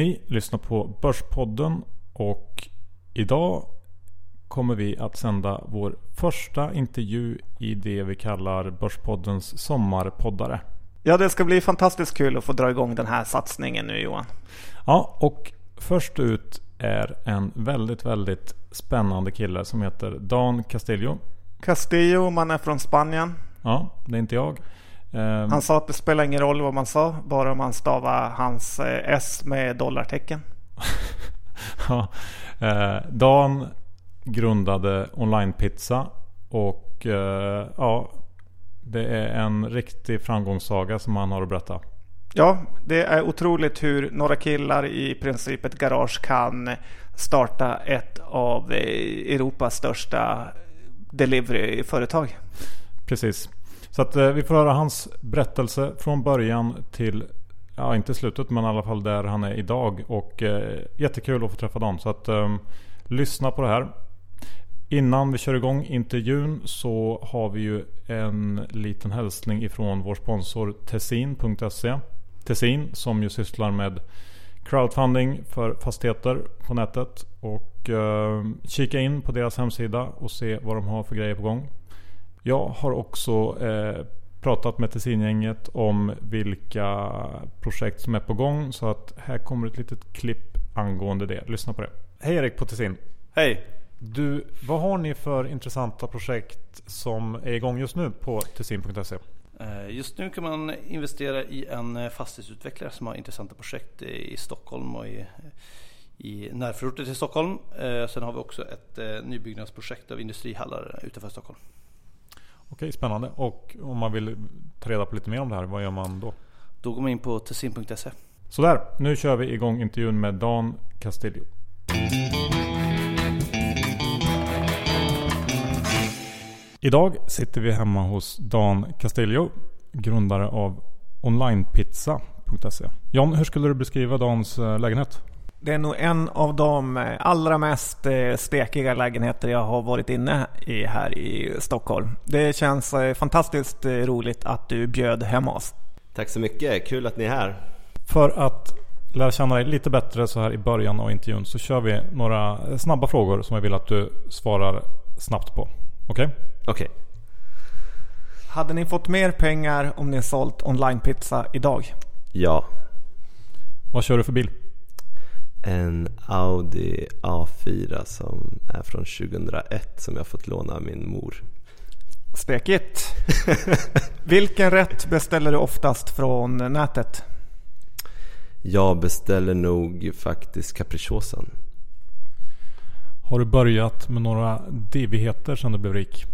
Ni lyssnar på Börspodden och idag kommer vi att sända vår första intervju i det vi kallar Börspoddens sommarpoddare. Ja, det ska bli fantastiskt kul att få dra igång den här satsningen nu Johan. Ja, och först ut är en väldigt, väldigt spännande kille som heter Dan Castillo. Castillo, man är från Spanien. Ja, det är inte jag. Ehm. Han sa att det spelar ingen roll vad man sa, bara om man stavar hans eh, S med dollartecken. ja, eh, Dan grundade Online Pizza och eh, ja, det är en riktig framgångssaga som han har att berätta. Ja, det är otroligt hur några killar i princip ett garage kan starta ett av Europas största deliveryföretag. Precis. Så att eh, vi får höra hans berättelse från början till, ja inte slutet men i alla fall där han är idag. Och eh, jättekul att få träffa Dan. Så att eh, lyssna på det här. Innan vi kör igång intervjun så har vi ju en liten hälsning ifrån vår sponsor Tessin.se. Tessin som ju sysslar med crowdfunding för fastigheter på nätet. Och eh, kika in på deras hemsida och se vad de har för grejer på gång. Jag har också eh, pratat med Tessin-gänget om vilka projekt som är på gång. Så att här kommer ett litet klipp angående det. Lyssna på det. Hej Erik på Tessin. Hej. Du, vad har ni för intressanta projekt som är igång just nu på Tessin.se? Eh, just nu kan man investera i en eh, fastighetsutvecklare som har intressanta projekt i Stockholm och i, i närförorter till Stockholm. Sen har vi också ett nybyggnadsprojekt av industrihallar utanför Stockholm. Okej, spännande. Och om man vill ta reda på lite mer om det här, vad gör man då? Då går man in på tessin.se. Sådär, nu kör vi igång intervjun med Dan Castillo. Idag sitter vi hemma hos Dan Castillo, grundare av onlinepizza.se. John, hur skulle du beskriva Dans eh, lägenhet? Det är nog en av de eh, allra mest eh, stekiga lägenheter jag har varit inne i här i Stockholm. Det känns fantastiskt roligt att du bjöd hem oss. Tack så mycket, kul att ni är här. För att lära känna dig lite bättre så här i början av intervjun så kör vi några snabba frågor som jag vill att du svarar snabbt på. Okej? Okay? Okej. Okay. Hade ni fått mer pengar om ni sålt onlinepizza idag? Ja. Vad kör du för bil? En Audi A4 som är från 2001 som jag fått låna av min mor. Stekigt. Vilken rätt beställer du oftast från nätet? Jag beställer nog faktiskt capricciosan. Har du börjat med några divigheter sen du blev rik?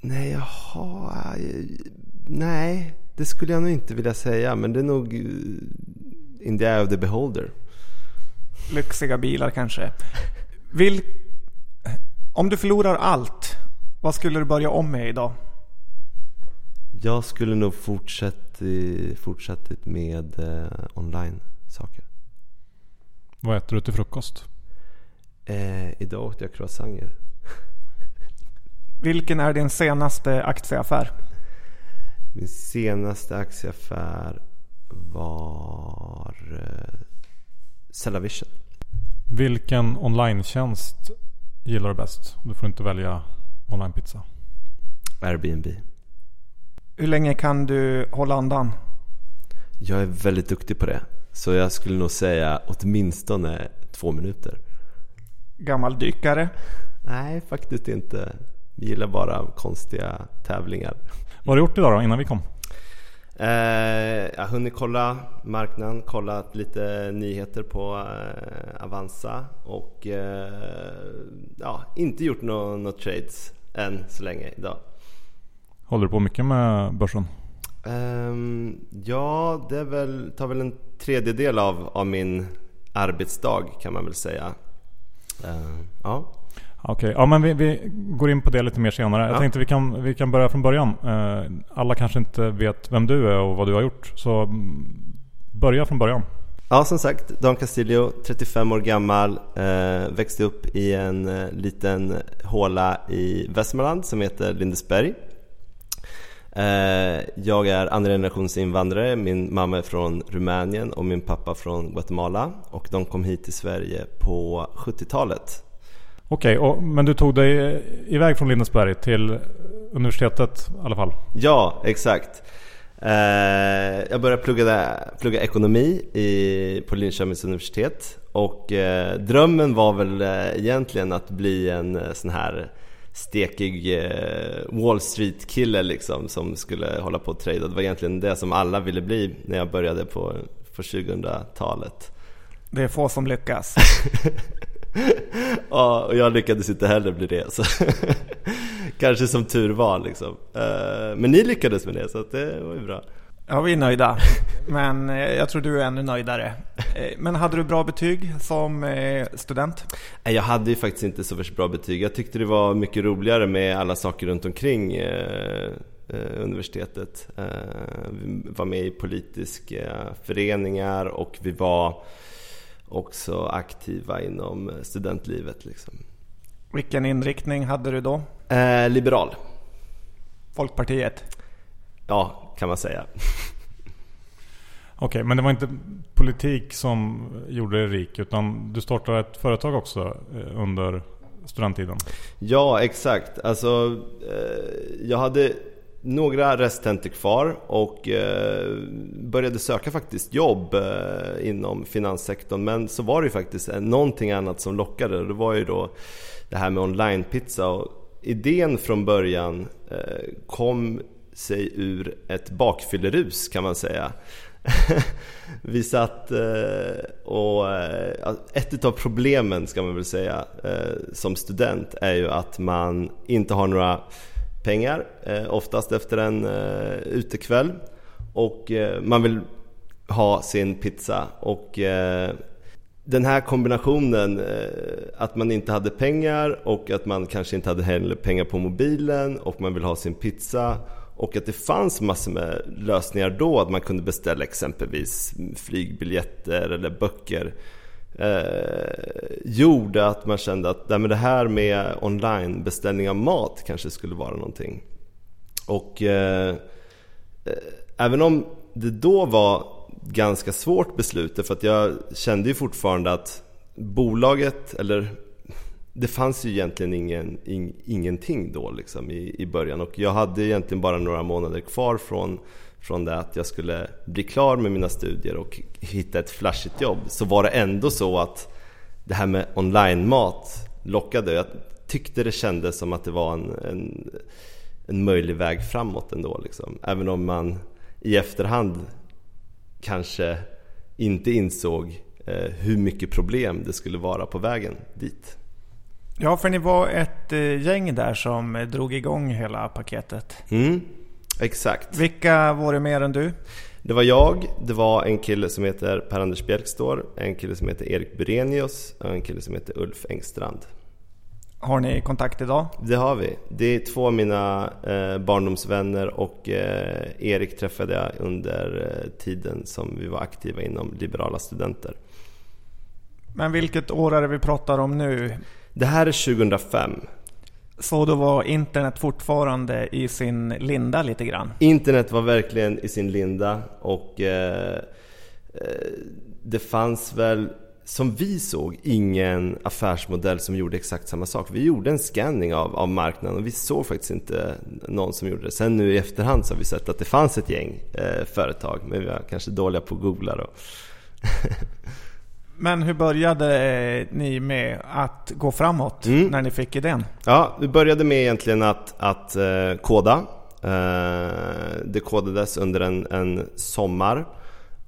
Nej, jaha. Nej, det skulle jag nog inte vilja säga. Men det är nog in the eye of the beholder. Lyxiga bilar kanske. Vil... Om du förlorar allt, vad skulle du börja om med idag? Jag skulle nog fortsätta fortsätta med eh, online-saker. Vad äter du till frukost? Eh, idag åt jag croissanter. Vilken är din senaste aktieaffär? Min senaste aktieaffär var Cellavision. Vilken online-tjänst gillar du bäst? Du får inte välja online-pizza. Airbnb. Hur länge kan du hålla andan? Jag är väldigt duktig på det. Så jag skulle nog säga åtminstone två minuter. Gammal dykare? Nej, faktiskt inte. Vi gillar bara konstiga tävlingar. Vad har du gjort idag då, innan vi kom? Eh, jag har hunnit kolla marknaden, kollat lite nyheter på eh, Avanza och eh, ja, inte gjort några no trades än så länge idag. Håller du på mycket med börsen? Um, ja, det väl, tar väl en tredjedel av, av min arbetsdag kan man väl säga. Uh, ja. Okej, okay. ja men vi, vi, går in på det lite mer senare. Ja. Jag tänkte vi kan, vi kan börja från början. Uh, alla kanske inte vet vem du är och vad du har gjort. Så mm, börja från början. Ja, som sagt, Dan Castillo, 35 år gammal, eh, växte upp i en eh, liten håla i Västmanland som heter Lindesberg. Eh, jag är andra generations invandrare, min mamma är från Rumänien och min pappa från Guatemala och de kom hit till Sverige på 70-talet. Okej, okay, men du tog dig iväg från Lindesberg till universitetet i alla fall? Ja, exakt. Eh, jag började plugga, plugga ekonomi i, på Linköpings universitet och eh, drömmen var väl egentligen att bli en sån här stekig eh, Wall Street-kille liksom som skulle hålla på och trada. Det var egentligen det som alla ville bli när jag började på, på 2000-talet. Det är få som lyckas. ja, och jag lyckades inte heller bli det. Så Kanske som tur var liksom. Eh, men ni lyckades med det så det var ju bra. Ja, vi är nöjda. Men eh, jag tror du är ännu nöjdare. Eh, men hade du bra betyg som student? Jag hade ju faktiskt inte så värst bra betyg. Jag tyckte det var mycket roligare med alla saker runt omkring universitetet. Vi var med i politiska föreningar och vi var också aktiva inom studentlivet. Liksom. Vilken inriktning hade du då? liberal. Folkpartiet? Ja, kan man säga. Okej, okay, men det var inte politik som gjorde dig rik utan du startade ett företag också eh, under studenttiden? Ja, exakt. Alltså, eh, jag hade några resttentor kvar och eh, började söka faktiskt jobb eh, inom finanssektorn. Men så var det ju faktiskt eh, någonting annat som lockade. och Det var ju då det här med onlinepizza. idén från början eh, kom sig ur ett bakfyllerus kan man säga. vi satt och ett av problemen ska man väl säga som student är ju att man inte har några pengar eh, oftast efter en eh, utekväll. Och eh, man vill ha sin pizza. Och den här kombinationen att man inte hade pengar och att man kanske inte hade heller pengar på mobilen och man vill ha sin pizza. Och att det fanns massor med lösningar då, att man kunde beställa exempelvis flygbiljetter eller böcker eh, gjorde att man kände att nej, men det här med online beställning av mat kanske skulle vara någonting. Och eh, eh även om det då var ganska svårt beslut, för att jag kände ju fortfarande att bolaget, eller det fanns ju egentligen ingen, in, ingenting då liksom i, i början och jag hade egentligen bara några månader kvar från, från det att jag skulle bli klar med mina studier och hitta ett flashigt jobb. Så var det ändå så att det här med online-mat lockade. Jag tyckte det kändes som att det var en, en, en möjlig väg framåt ändå. Liksom. Även om man i efterhand kanske inte insåg eh, hur mycket problem det skulle vara på vägen dit. Ja, för ni var ett eh, gäng där som eh, drog igång hela paketet. Mm, exakt. Vilka var det mer än du? Det var jag, det var en kille som heter Per-Anders Bjälkstor, en kille som heter Erik Burenius och en kille som heter Ulf Engstrand. Har ni kontakt idag? Det har vi. Det är två av mina eh, barndomsvänner och eh, Erik träffade jag under eh, tiden som vi var aktiva inom Liberala Studenter. Men vilket år är det vi pratar om nu? Det här är 2005. Så då var internet fortfarande i sin linda lite grann? Internet var verkligen i sin linda och eh, eh, det fanns väl som vi såg ingen affärsmodell som gjorde exakt samma sak. Vi gjorde en scanning av, av marknaden och vi såg faktiskt inte någon som gjorde det. Sen nu i efterhand så har vi sett att det fanns ett gäng eh, företag men vi var kanske dåliga på att googla då. Men hur började ni med att gå framåt mm. när ni fick idén? Ja, vi började med egentligen att, att eh, koda. Eh, det kodades under en, en sommar.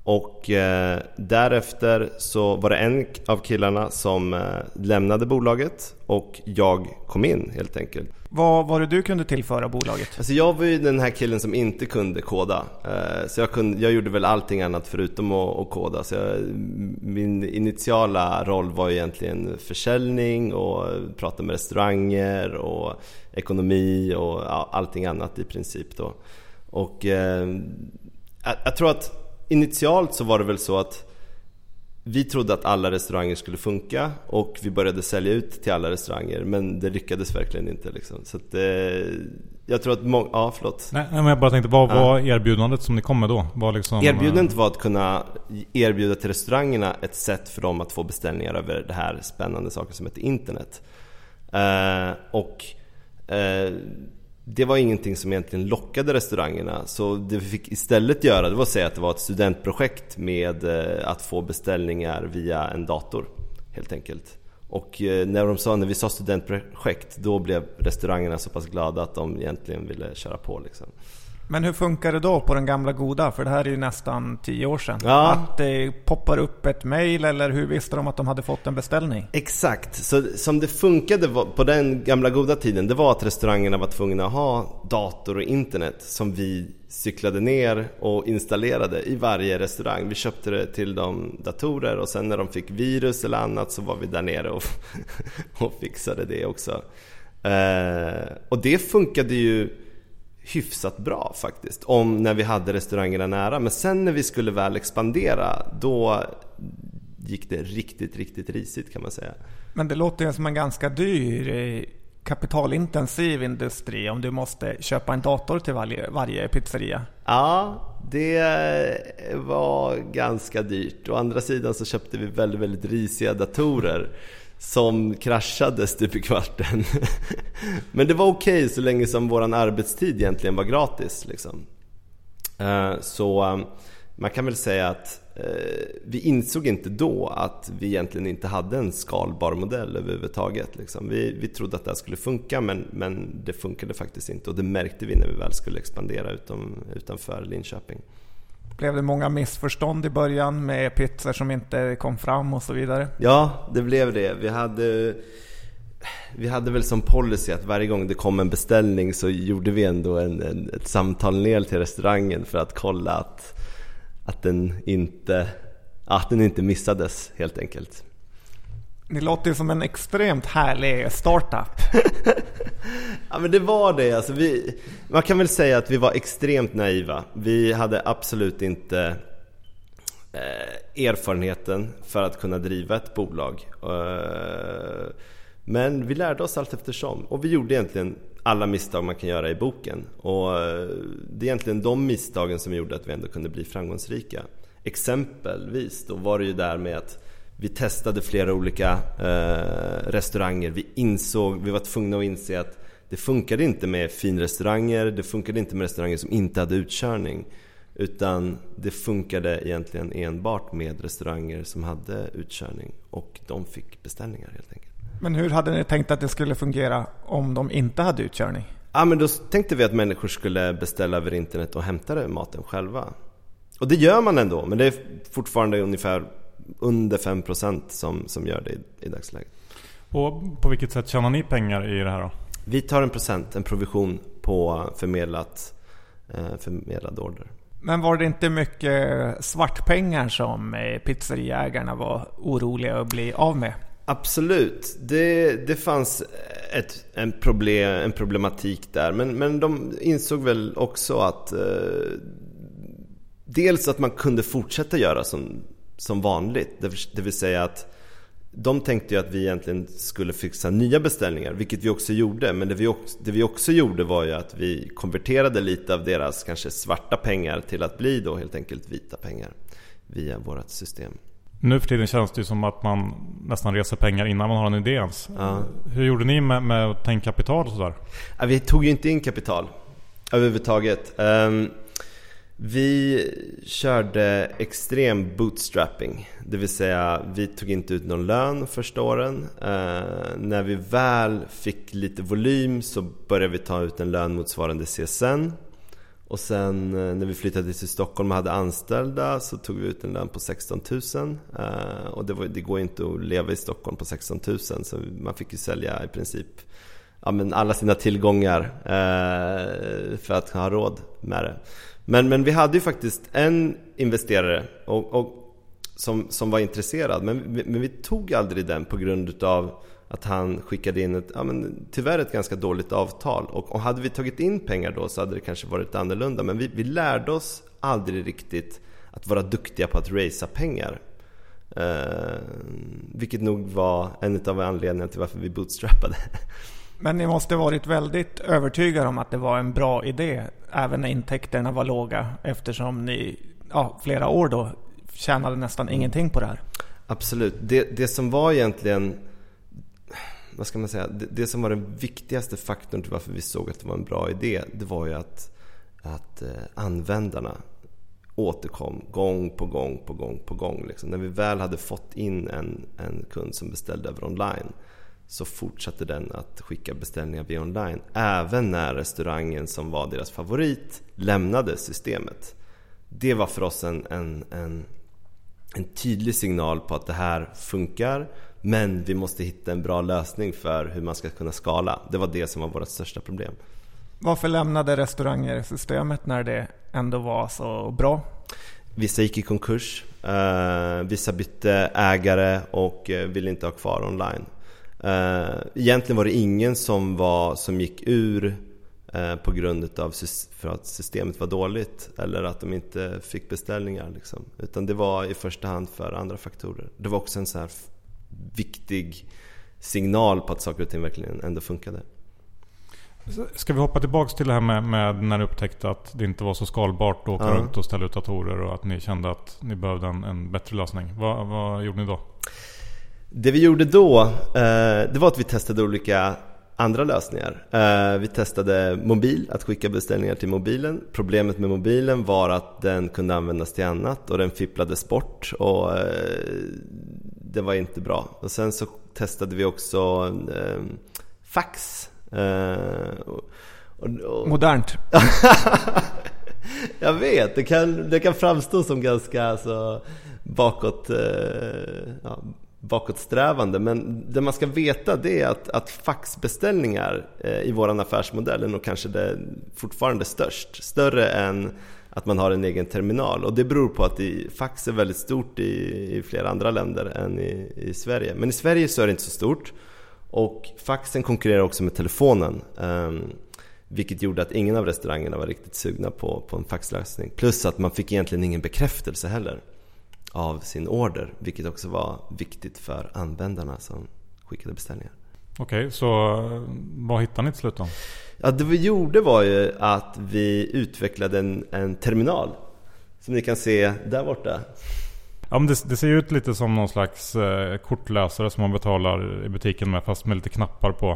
Och eh, därefter så var det en av killarna som eh, lämnade bolaget och jag kom in helt enkelt. Vad var det du kunde tillföra bolaget? Alltså jag var ju den här killen som inte kunde koda. Eh, så jag, kunde, jag gjorde väl allting annat förutom att, att koda. Så jag, min initiala roll var egentligen försäljning och prata med restauranger och ekonomi och allting annat i princip då. Och eh, jag tror att initialt så var det väl så att vi trodde att alla restauranger skulle funka och vi började sälja ut till alla restauranger men det lyckades verkligen inte. Liksom. Så att, eh, jag tror att många, ja förlåt. Nej, men jag bara tänkte, vad var erbjudandet som ni kom med då? Var liksom, Erbjudandet var att kunna erbjuda till restaurangerna ett sätt för dem att få beställningar över det här spännande saker som heter internet. Eh, och eh, det var ingenting som egentligen lockade restaurangerna. Så det vi fick istället göra det var att säga att det var ett studentprojekt med eh, att få beställningar via en dator. Helt enkelt. Och eh, när, de sa, när vi sa studentprojekt då blev restaurangerna så pass glada att de egentligen ville köra på. Liksom. Men hur funkar det då på den gamla goda? För det här är ju nästan tio år sedan. Ja. Att det poppar upp ett mail eller hur visste de att de hade fått en beställning? Exakt, så som det funkade på den gamla goda tiden det var att restaurangerna var tvungna att ha dator och internet som vi cyklade ner och installerade i varje restaurang. Vi köpte det till de datorer och sen när de fick virus eller annat så var vi där nere och, och fixade det också. Eh, och det funkade ju hyfsat bra faktiskt. Om när vi hade restaurangerna nära. Men sen när vi skulle väl expandera då gick det riktigt, riktigt risigt kan man säga. Men det låter ju som en ganska dyr eh, kapitalintensiv industri om du måste köpa en dator till varje, varje pizzeria. Ja, det var ganska dyrt. Å andra sidan så köpte vi väldigt, väldigt risiga datorer som kraschade stup i kvarten. Men det var okej okay så länge som vår arbetstid egentligen var gratis. Liksom. Eh, så eh, man kan väl säga att eh, vi insåg inte då att vi egentligen inte hade en skalbar modell överhuvudtaget. Liksom. Vi, vi trodde att det här skulle funka men, men det funkade faktiskt inte och det märkte vi när vi väl skulle expandera utom, utanför Linköping. Blev det många missförstånd i början med pizzor som inte kom fram och så vidare? Ja, det blev det. Vi hade, vi hade väl som policy att varje gång det kom en beställning så gjorde vi ändå en, en, ett samtal ner till restaurangen för att kolla att, att, den inte, att den inte missades helt enkelt. Ni låter ju som en extremt härlig startup. ja men det var det. Alltså vi, man kan väl säga att vi var extremt naiva. Vi hade absolut inte eh, erfarenheten för att kunna driva ett bolag. Eh, men vi lärde oss allt eftersom. Och vi gjorde egentligen alla misstag man kan göra i boken. Och eh, det är egentligen de misstagen som gjorde att vi ändå kunde bli framgångsrika. Exempelvis då var det ju där med att vi testade flera olika eh, restauranger. Vi insåg, vi var tvungna att inse att det funkade inte med finrestauranger, det funkade inte med restauranger som inte hade utkörning. Utan det funkade egentligen enbart med restauranger som hade utkörning och de fick beställningar helt enkelt. Men hur hade ni tänkt att det skulle fungera om de inte hade utkörning? Ja men då tänkte vi att människor skulle beställa över internet och hämta maten själva. Och det gör man ändå, men det är fortfarande ungefär under 5% som, som gör det i, i dagsläget. Och på vilket sätt tjänar ni pengar i det här då? Vi tar en procent, en provision på förmedlat, eh, förmedlad order. Men var det inte mycket svartpengar som eh, pizzeriägarna var oroliga att bli av med? Absolut, det, det fanns ett, en, problem, en problematik där. Men, men de insåg väl också att eh, dels att man kunde fortsätta göra som som vanligt. Det vill säga att de tänkte ju att vi egentligen skulle fixa nya beställningar, vilket vi också gjorde. Men det vi också, det vi också gjorde var ju att vi konverterade lite av deras kanske svarta pengar till att bli då helt enkelt vita pengar via vårt system. Nu för tiden känns det ju som att man nästan reser pengar innan man har en idé ens. Ja. Hur gjorde ni med, med att ta in kapital och sådär? Ja, vi tog ju inte in kapital överhuvudtaget. Um, vi körde extrem bootstrapping, det vill säga vi tog inte ut någon lön första åren. Eh, när vi väl fick lite volym så började vi ta ut en lön motsvarande CSN. Och sen eh, när vi flyttade till Stockholm och hade anställda så tog vi ut en lön på 16 000. Eh, och det, var, det går inte att leva i Stockholm på 16 000 så man fick ju sälja i princip ja, men alla sina tillgångar eh, för att ha råd med det. Men, men vi hade ju faktiskt en investerare och, och som, som var intresserad men, men vi tog aldrig den på grund utav att han skickade in ett, ja, men, tyvärr ett ganska dåligt avtal. Och, och hade vi tagit in pengar då så hade det kanske varit annorlunda. Men vi, vi lärde oss aldrig riktigt att vara duktiga på att racea pengar. Eh, vilket nog var en av anledningarna till varför vi bootstrappade. Men ni måste varit väldigt övertygade om att det var en bra idé, även när intäkterna var låga, eftersom ni ja, flera år då tjänade nästan ingenting på det här. Absolut. Det, det som var egentligen, vad ska man säga, det, det, som var den viktigaste faktorn till varför vi såg att det var en bra idé, det var ju att, att eh, användarna återkom gång på gång på gång på gång. Liksom. När vi väl hade fått in en, en kund som beställde över online så fortsatte den att skicka beställningar via online. Även när restaurangen som var deras favorit lämnade systemet. Det var för oss en, en, en, en tydlig signal på att det här funkar men vi måste hitta en bra lösning för hur man ska kunna skala. Det var det som var vårt största problem. Varför lämnade restauranger systemet när det ändå var så bra? Vissa gick i konkurs, eh, vissa bytte ägare och eh, ville inte ha kvar online. Eh, egentligen var det ingen som, var, som gick ur på grund av för att systemet var dåligt eller att de inte fick beställningar. Liksom. Utan det var i första hand för andra faktorer. Det var också en så här viktig signal på att saker och ting verkligen ändå funkade. Ska vi hoppa tillbaks till det här med, med, när ni upptäckte att det inte var så skalbart att åka ja. runt och ställa ut datorer och att ni kände att ni behövde en, en bättre lösning. Vad, vad, gjorde ni då? Det vi gjorde då, eh, det var att vi testade olika andra lösningar. Eh, vi testade mobil, att skicka beställningar till mobilen. Problemet med mobilen var att den kunde användas till annat och den fipplades bort och eh, det var inte bra. Och sen så testade vi också fax Modernt. jag vet, det kan, det kan framstå som ganska alltså, bakåt, ja, bakåtsträvande. Men det man ska veta det är att, att faxbeställningar eh, i vår affärsmodell är nog kanske det fortfarande störst. Större än att man har en egen terminal. Och det beror på att i, fax är väldigt stort i, i flera andra länder än i, i Sverige. Men i Sverige så är det inte så stort. Och faxen konkurrerar också med telefonen. Um, vilket gjorde att ingen av restaurangerna var riktigt sugna på, på en faxlösning. Plus att man fick egentligen ingen bekräftelse heller av sin order. Vilket också var viktigt för användarna som skickade beställningar. Okej, okay, så vad hittade ni till slut då? Ja, det vi gjorde var ju att vi utvecklade en, en terminal. Som ni kan se där borta. Ja, men det, det, ser ut lite som någon slags eh, kortläsare som man betalar i butiken med fast med lite knappar på.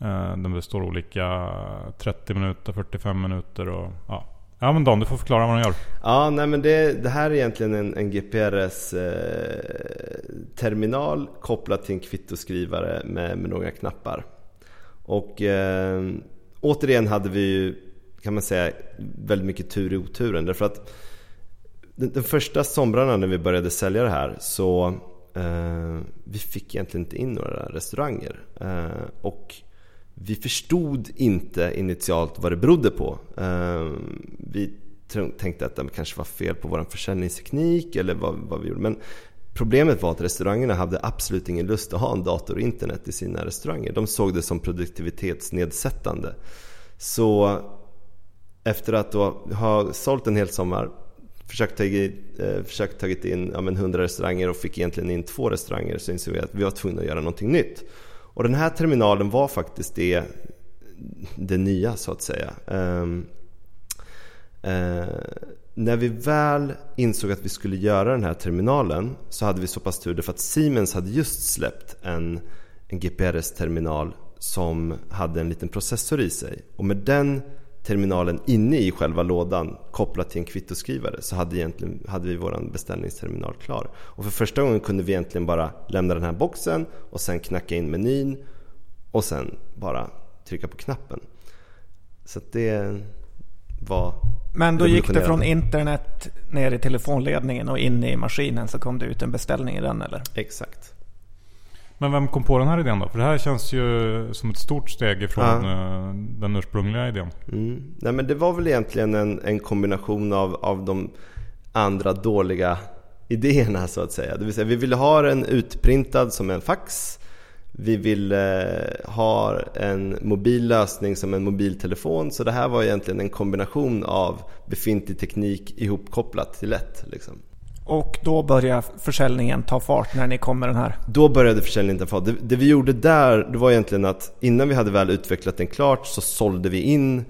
Eh, där det står olika 30 minuter, 45 minuter och ja. Ja men Dan, du får förklara vad den gör. Ja, nej men det, det här är egentligen en, en GPRS-terminal eh, kopplad till en kvittoskrivare med, med några knappar. Och eh, återigen hade vi ju, kan man säga, väldigt mycket tur i oturen. Därför att den, den första somrarna när vi började sälja det här så eh, vi fick egentligen inte in några restauranger. Eh, och vi förstod inte initialt vad det berodde på. Ehm, vi tänkte att det kanske var fel på vår försäljningsteknik eller vad, vad vi gjorde. Men Problemet var att restaurangerna hade absolut ingen lust att ha en dator och internet i sina restauranger. De såg det som produktivitetsnedsättande. Så efter att då ha sålt en hel sommar försökt tagit, eh, försökt tagit in ja, men 100 restauranger och fick egentligen in två restauranger så insåg vi att vi var tvungna att göra någonting nytt. Och den här terminalen var faktiskt det, det nya så att säga. Um, uh, när vi väl insåg att vi skulle göra den här terminalen så hade vi så pass tur därför att Siemens hade just släppt en, en GPRS-terminal som hade en liten processor i sig. Och med den terminalen inne i själva lådan kopplat till en kvittoskrivare så hade, egentligen, hade vi vår beställningsterminal klar. Och för första gången kunde vi egentligen bara lämna den här boxen och sen knacka in menyn och sen bara trycka på knappen. Så det var Men då gick det från internet ner i telefonledningen och in i maskinen så kom det ut en beställning i den eller? Exakt. Men vem kom på den här idén då? För det här känns ju som ett stort steg ifrån ja. Eh, den ursprungliga idén. Mm. Nej men det var väl egentligen en, en kombination av, av de andra dåliga idéerna så att säga. Det vill säga vi ville ha den utprintad som en fax. Vi ville ha en mobil lösning som en mobiltelefon. Så det här var egentligen en kombination av befintlig teknik ihopkopplat till ett. Liksom. Och då börjar försäljningen ta fart när ni kom med den här? Då började försäljningen ta fart. Det, det, vi gjorde där, det var egentligen att innan vi hade väl utvecklat den klart så sålde vi in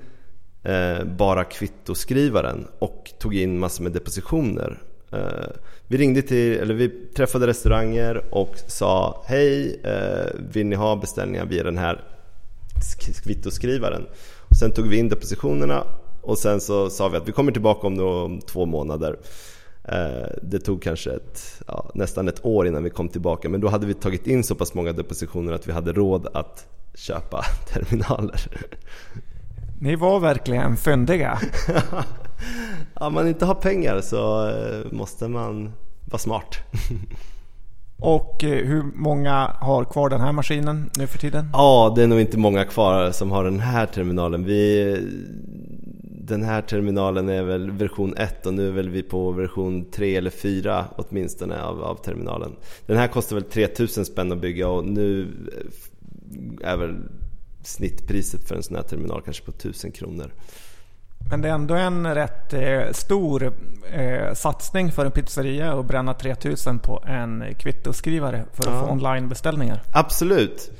eh, bara kvittoskrivaren och tog in massor med depositioner. Eh, vi ringde till, eller vi träffade restauranger och sa Hej, eh, vill ni ha beställningar via den här kvittoskrivaren? Och sen tog vi in depositionerna och sen så sa vi att vi kommer tillbaka om, om två månader. Eh, det tog kanske ett, ja, nästan ett år innan vi kom tillbaka men då hade vi tagit in så pass många depositioner att vi hade råd att köpa terminaler. Ni var verkligen fyndiga. Om man inte har pengar så eh, måste man vara smart. Och eh, hur många har kvar den här maskinen nu för tiden? Ja, det är nog inte många kvar som har den här terminalen. Vi, den här terminalen är väl version 1 och nu är väl vi på version 3 eller 4 åtminstone av, av terminalen. Den här kostar väl 3000 spänn att bygga och nu är väl snittpriset för en sån här terminal kanske på 1000 kronor. Men det är ändå en rätt eh, stor eh, satsning för en pizzeria att bränna 3000 på en kvittoskrivare för att ja. få onlinebeställningar. Absolut.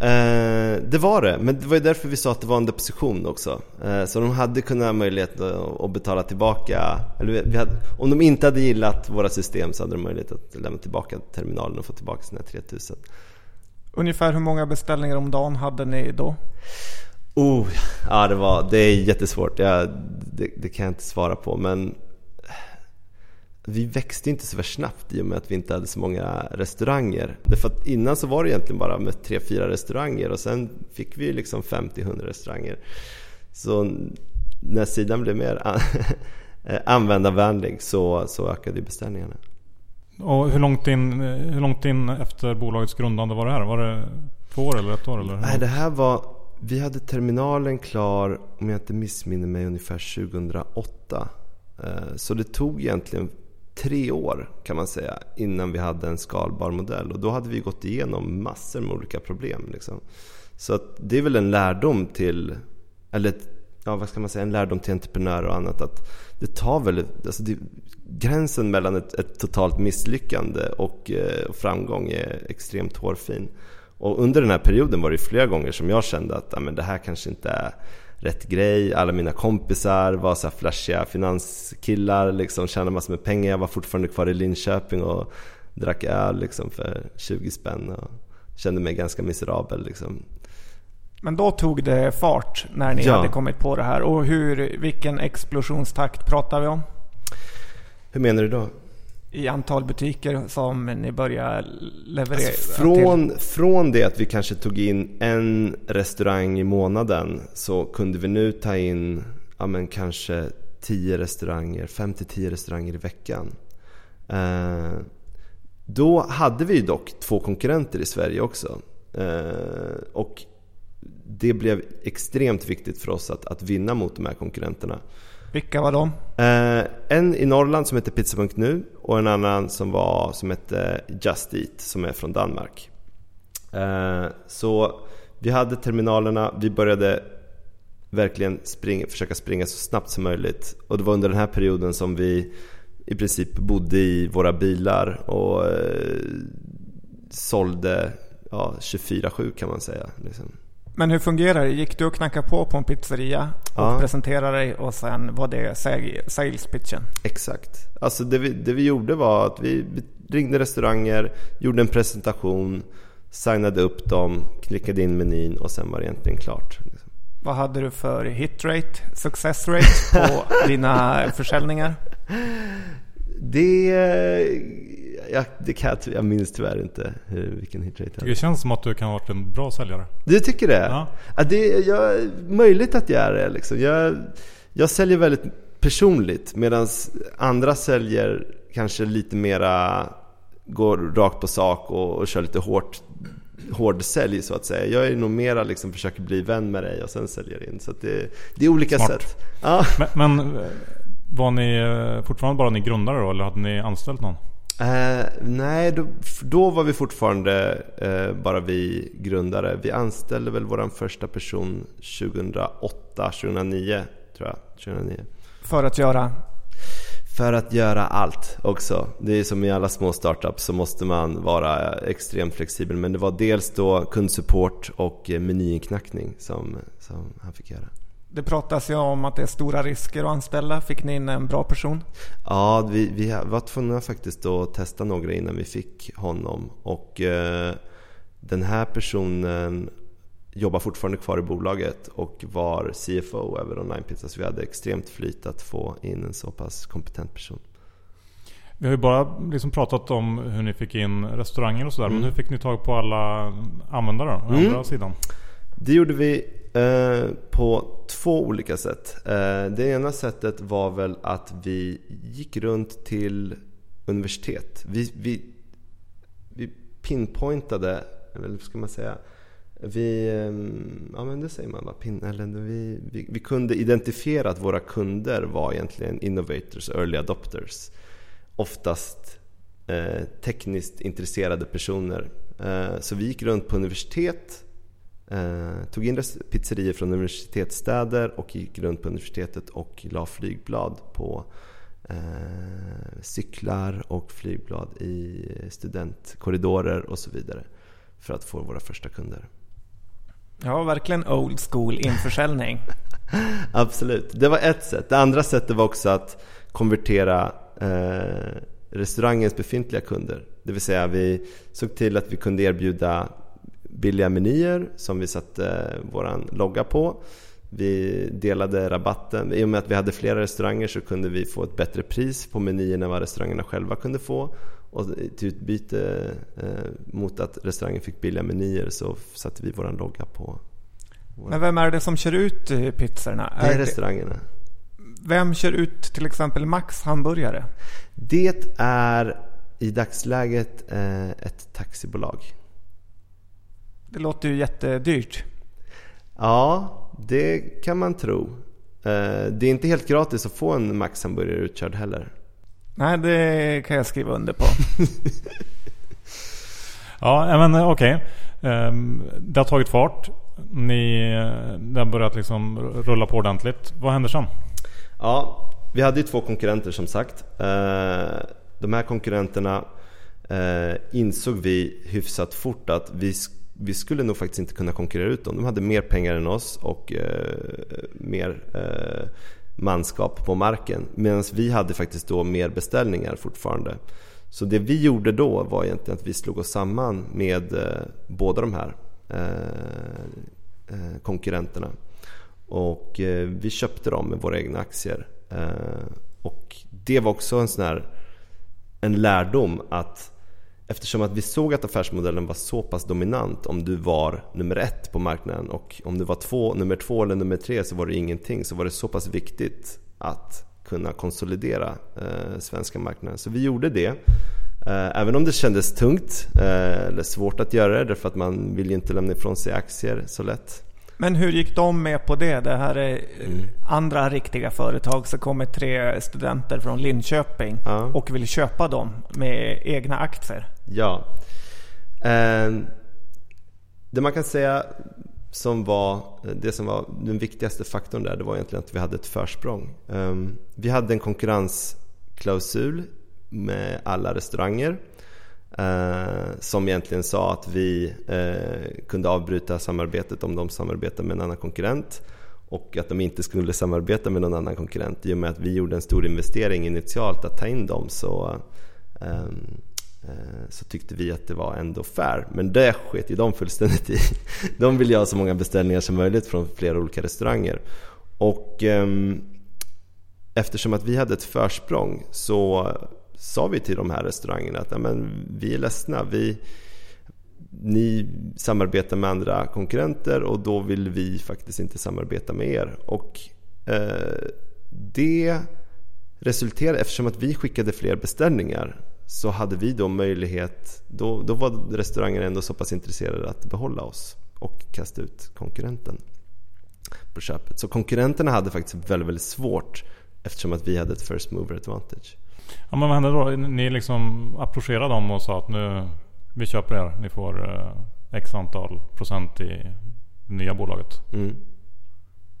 Eh, det var det, men det var ju därför vi sa att det var en deposition också. Eh, så de hade kunnat ha möjlighet att, betala tillbaka. Eller vi hade, om de inte hade gillat våra system så hade de möjlighet att lämna tillbaka terminalen och få tillbaka sina 3000. Ungefär hur många beställningar om dagen hade ni då? Oh, ja, det, var, det är jättesvårt. Jag, det, det, kan jag inte svara på. Men vi växte inte så snabbt i och med att vi inte hade så många restauranger. Därför att innan så var det egentligen bara med 3-4 restauranger och sen fick vi liksom 50-100 restauranger. Så när sidan blev mer användarvänlig så, så ökade beställningarna. Och hur långt, in, hur långt in efter bolagets grundande var det här? Var det två år eller ett år? Eller? Nej, det här var vi hade terminalen klar, om jag inte missminner mig, ungefär 2008. Eh, så det tog egentligen tre år kan man säga innan vi hade en skalbar modell. Och då hade vi gått igenom massor med olika problem. Liksom. Så det är väl en lärdom till, eller ja, vad ska man säga, en lärdom till entreprenörer och annat. Att det tar väl, alltså det, gränsen mellan ett, ett totalt misslyckande och, eh, och framgång är extremt hårfin. Och under den här perioden var det flera gånger som jag kände att men det här kanske inte är rätt grej. Alla mina kompisar var så här flashiga finanskillar, liksom tjänade massor med pengar. Jag var fortfarande kvar i Linköping och drack öl liksom för 20 spänn och kände mig ganska miserabel. Liksom. Men då tog det fart när ni ja. hade kommit på det här. Och hur, vilken explosionstakt pratar vi om? Hur menar du då? I antal butiker som ni börjar leverera alltså från, till? Från det att vi kanske tog in en restaurang i månaden så kunde vi nu ta in ja, men kanske 10 restauranger, 5-10 restauranger i veckan. Eh, då hade vi dock två konkurrenter i Sverige också. Eh, och det blev extremt viktigt för oss att, att vinna mot de här konkurrenterna. Vilka var de? Eh, en i Norrland som heter Pizza.nu och en annan som, var, som hette Just Eat som är från Danmark. Eh, så vi hade terminalerna, vi började verkligen springa, försöka springa så snabbt som möjligt. Och det var under den här perioden som vi i princip bodde i våra bilar och eh, sålde ja, 24-7 kan man säga. Liksom. Men hur fungerar det? Gick du och knackade på på en pizzeria och ja. presenterade dig och sen var det sales pitchen? Exakt. Alltså det vi, det vi gjorde var att vi ringde restauranger, gjorde en presentation, signade upp dem, klickade in menyn och sen var det egentligen klart. Vad hade du för hit rate, success rate på dina försäljningar? Det jag, det kan jag, jag minns tyvärr inte hur, vilken hitrate jag Det känns som att du kan ha varit en bra säljare. Du tycker det? Ja. ja det är möjligt att jag är det. Liksom. Jag, jag säljer väldigt personligt medan andra säljer kanske lite mera går rakt på sak och, och kör lite hårt hård sälj så att säga. Jag är nog mera liksom försöker bli vän med dig och sen säljer in. Så det, det är olika Smart. sätt. Ja. Men, men, var ni eh, fortfarande bara ni grundare då eller hade ni anställt någon? Eh, nej, då, då, var vi fortfarande eh, bara vi grundare. Vi anställde väl vår första person 2008, 2009 tror jag. 2009. För att göra? För att göra allt också. Det är som i alla små startups så måste man vara extremt flexibel. Men det var dels då kundsupport och menyinknackning som, som han fick göra. Det pratas ju om att det är stora risker att anställa. Fick ni in en bra person? Ja, vi, vi var tvungna faktiskt att testa några innan vi fick honom. Och eh, den här personen jobbar fortfarande kvar i bolaget och var CFO över Online Pizza. Så vi hade extremt flyt att få in en så pass kompetent person. Vi har ju bara liksom pratat om hur ni fick in restauranger och sådär. Mm. Men hur fick ni tag på alla användare på mm. andra sidan? Det gjorde vi Eh, på två olika sätt. Eh, det ena sättet var väl att vi gick runt till universitet. Vi, vi, vi pinpointade, eller ska man säga, vi, ehm, ja men det säger man va? Pin, eller vi, vi, vi, kunde identifiera att våra kunder var egentligen innovators, early adopters. Oftast eh, tekniskt intresserade personer. Eh, så vi gick runt på universitet, eh, tog in pizzerier från universitetsstäder och gick runt på universitetet och la flygblad på eh, cyklar och flygblad i studentkorridorer och så vidare för att få våra första kunder. Ja, verkligen old school införsäljning. Absolut, det var ett sätt. Det andra sättet var också att konvertera eh, restaurangens befintliga kunder. Det vill säga vi såg till att vi kunde erbjuda billiga menyer som vi satte eh, våran logga på. Vi delade rabatten. I och med att vi hade flera restauranger så kunde vi få ett bättre pris på menyerna än vad restaurangerna själva kunde få. Och till utbyte eh, mot att restaurangen fick billiga menyer så satte vi våran logga på. Våra... Men vem är det som kör ut eh, pizzorna? Det är, är restaurangerna. Det... Vem kör ut till exempel Max hamburgare? Det är i dagsläget eh, ett taxibolag. Det låter ju jättedyrt. Ja, det kan man tro. Eh, det är inte helt gratis att få en Max hamburgare utkörd heller. Nej, det kan jag skriva under på. ja, men eh, okej. Okay. Ehm, det har tagit fart. Ni, det har börjat liksom rulla på ordentligt. Vad händer sen? Ja, vi hade ju två konkurrenter som sagt. Eh, de här konkurrenterna eh, insåg vi hyfsat fort att vi, vi skulle nog faktiskt inte kunna konkurrera ut dem. De hade mer pengar än oss och eh, mer eh, manskap på marken. Medan vi hade faktiskt då mer beställningar fortfarande. Så det vi gjorde då var egentligen att vi slog oss samman med eh, båda de här eh, eh konkurrenterna. Och eh, vi köpte dem med våra egna aktier. Eh, och det var också en sån här en lärdom att Eftersom att vi såg att affärsmodellen var så pass dominant om du var nummer ett på marknaden och om du var två, nummer två eller nummer tre så var det ingenting så var det så pass viktigt att kunna konsolidera eh, svenska marknaden. Så vi gjorde det. Eh, även om det kändes tungt eh, eller svårt att göra det därför att man vill ju inte lämna ifrån sig aktier så lätt. Men hur gick de med på det? Det här är mm. andra riktiga företag. Så kommer tre studenter från Linköping ja. och vill köpa dem med egna aktier. Ja. Ehm, det man kan säga som var det som var den viktigaste faktorn där, det var egentligen att vi hade ett försprång. Ehm, vi hade en konkurrensklausul med alla restauranger eh, som egentligen sa att vi eh, kunde avbryta samarbetet om de samarbetade med en annan konkurrent och att de inte skulle samarbeta med någon annan konkurrent. I och med att vi gjorde en stor investering initialt att ta in dem så, ehm, Eh, så tyckte vi att det var ändå fair. Men det sket ju de fullständigt i. De ville ha så många beställningar som möjligt från flera olika restauranger. Och ehm, eftersom att vi hade ett försprång så sa vi till de här restaurangerna att men, vi är ledsna. Vi, ni samarbetar med andra konkurrenter och då vill vi faktiskt inte samarbeta med er. Och eh, det resulterade, eftersom att vi skickade fler beställningar så hade vi då möjlighet, då, då var restaurangen ändå så pass intresserade att behålla oss och kasta ut konkurrenten på köpet. Så konkurrenterna hade faktiskt väldigt, väldigt svårt eftersom att vi hade ett first mover advantage. Ja, men vad hände då? Ni liksom approcherade dem och sa att nu vi köper er. Ni får eh, x antal procent i det nya bolaget. Mm.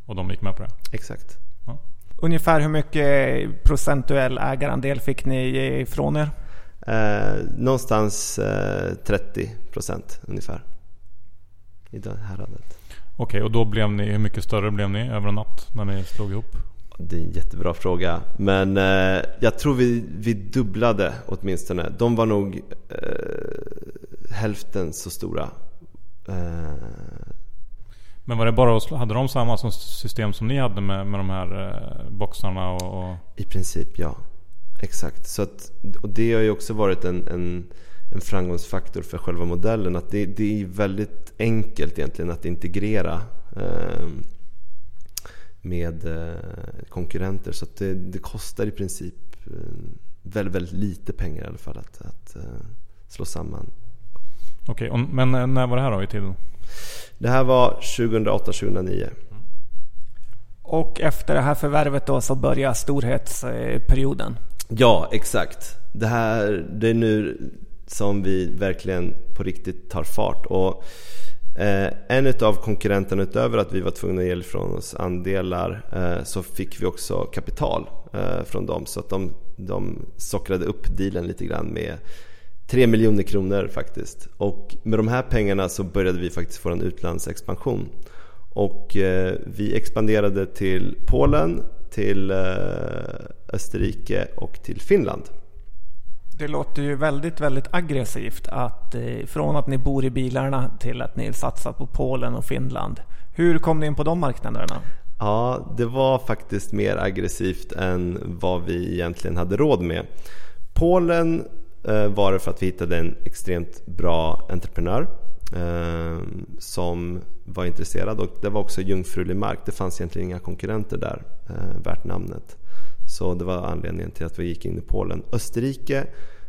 Och de gick med på det? Exakt. Ja. Ungefär hur mycket procentuell ägarandel fick ni ifrån er? Eh, någonstans eh, 30 procent ungefär. I det här häradet. Okej, och då blev ni, hur mycket större blev ni över en natt när ni slog ihop? Det är en jättebra fråga. Men eh, jag tror vi, vi dubblade åtminstone. De var nog eh, hälften så stora. Eh, Men var det bara, att- hade de samma system som ni hade med, med de här eh, boxarna och, och... I princip ja. Exakt. Så att, och det har ju också varit en, en, en framgångsfaktor för själva modellen. Att det, det är väldigt enkelt egentligen att integrera eh, med eh, konkurrenter. Så att det, det kostar i princip eh, väldigt, väldigt lite pengar i alla fall att, att eh, slå samman. Okej, och- men eh, när var det här då i tiden? Det här var 2008-2009. Och efter det här förvärvet då så börjar storhetsperioden. Ja, exakt. Det här det är nu som vi verkligen på riktigt tar fart. Och eh, en av konkurrenterna utöver att vi var tvungna att ge ifrån oss andelar eh, så fick vi också kapital eh, från dem. Så att de, de sockrade upp dealen lite grann med 3 miljoner kronor faktiskt. Och med de här pengarna så började vi faktiskt få en utlandsexpansion. Och eh, vi expanderade till Polen, till eh, Österrike och till Finland. Det låter ju väldigt, väldigt aggressivt att eh, från att ni bor i bilarna till att ni satsar på Polen och Finland. Hur kom ni in på de marknaderna? Ja, det var faktiskt mer aggressivt än vad vi egentligen hade råd med. Polen eh, var det för att vi hittade en extremt bra entreprenör som var intresserad och det var också jungfrulig mark. Det fanns egentligen inga konkurrenter där eh, värt namnet. Så det var anledningen till att vi gick in i Polen. Österrike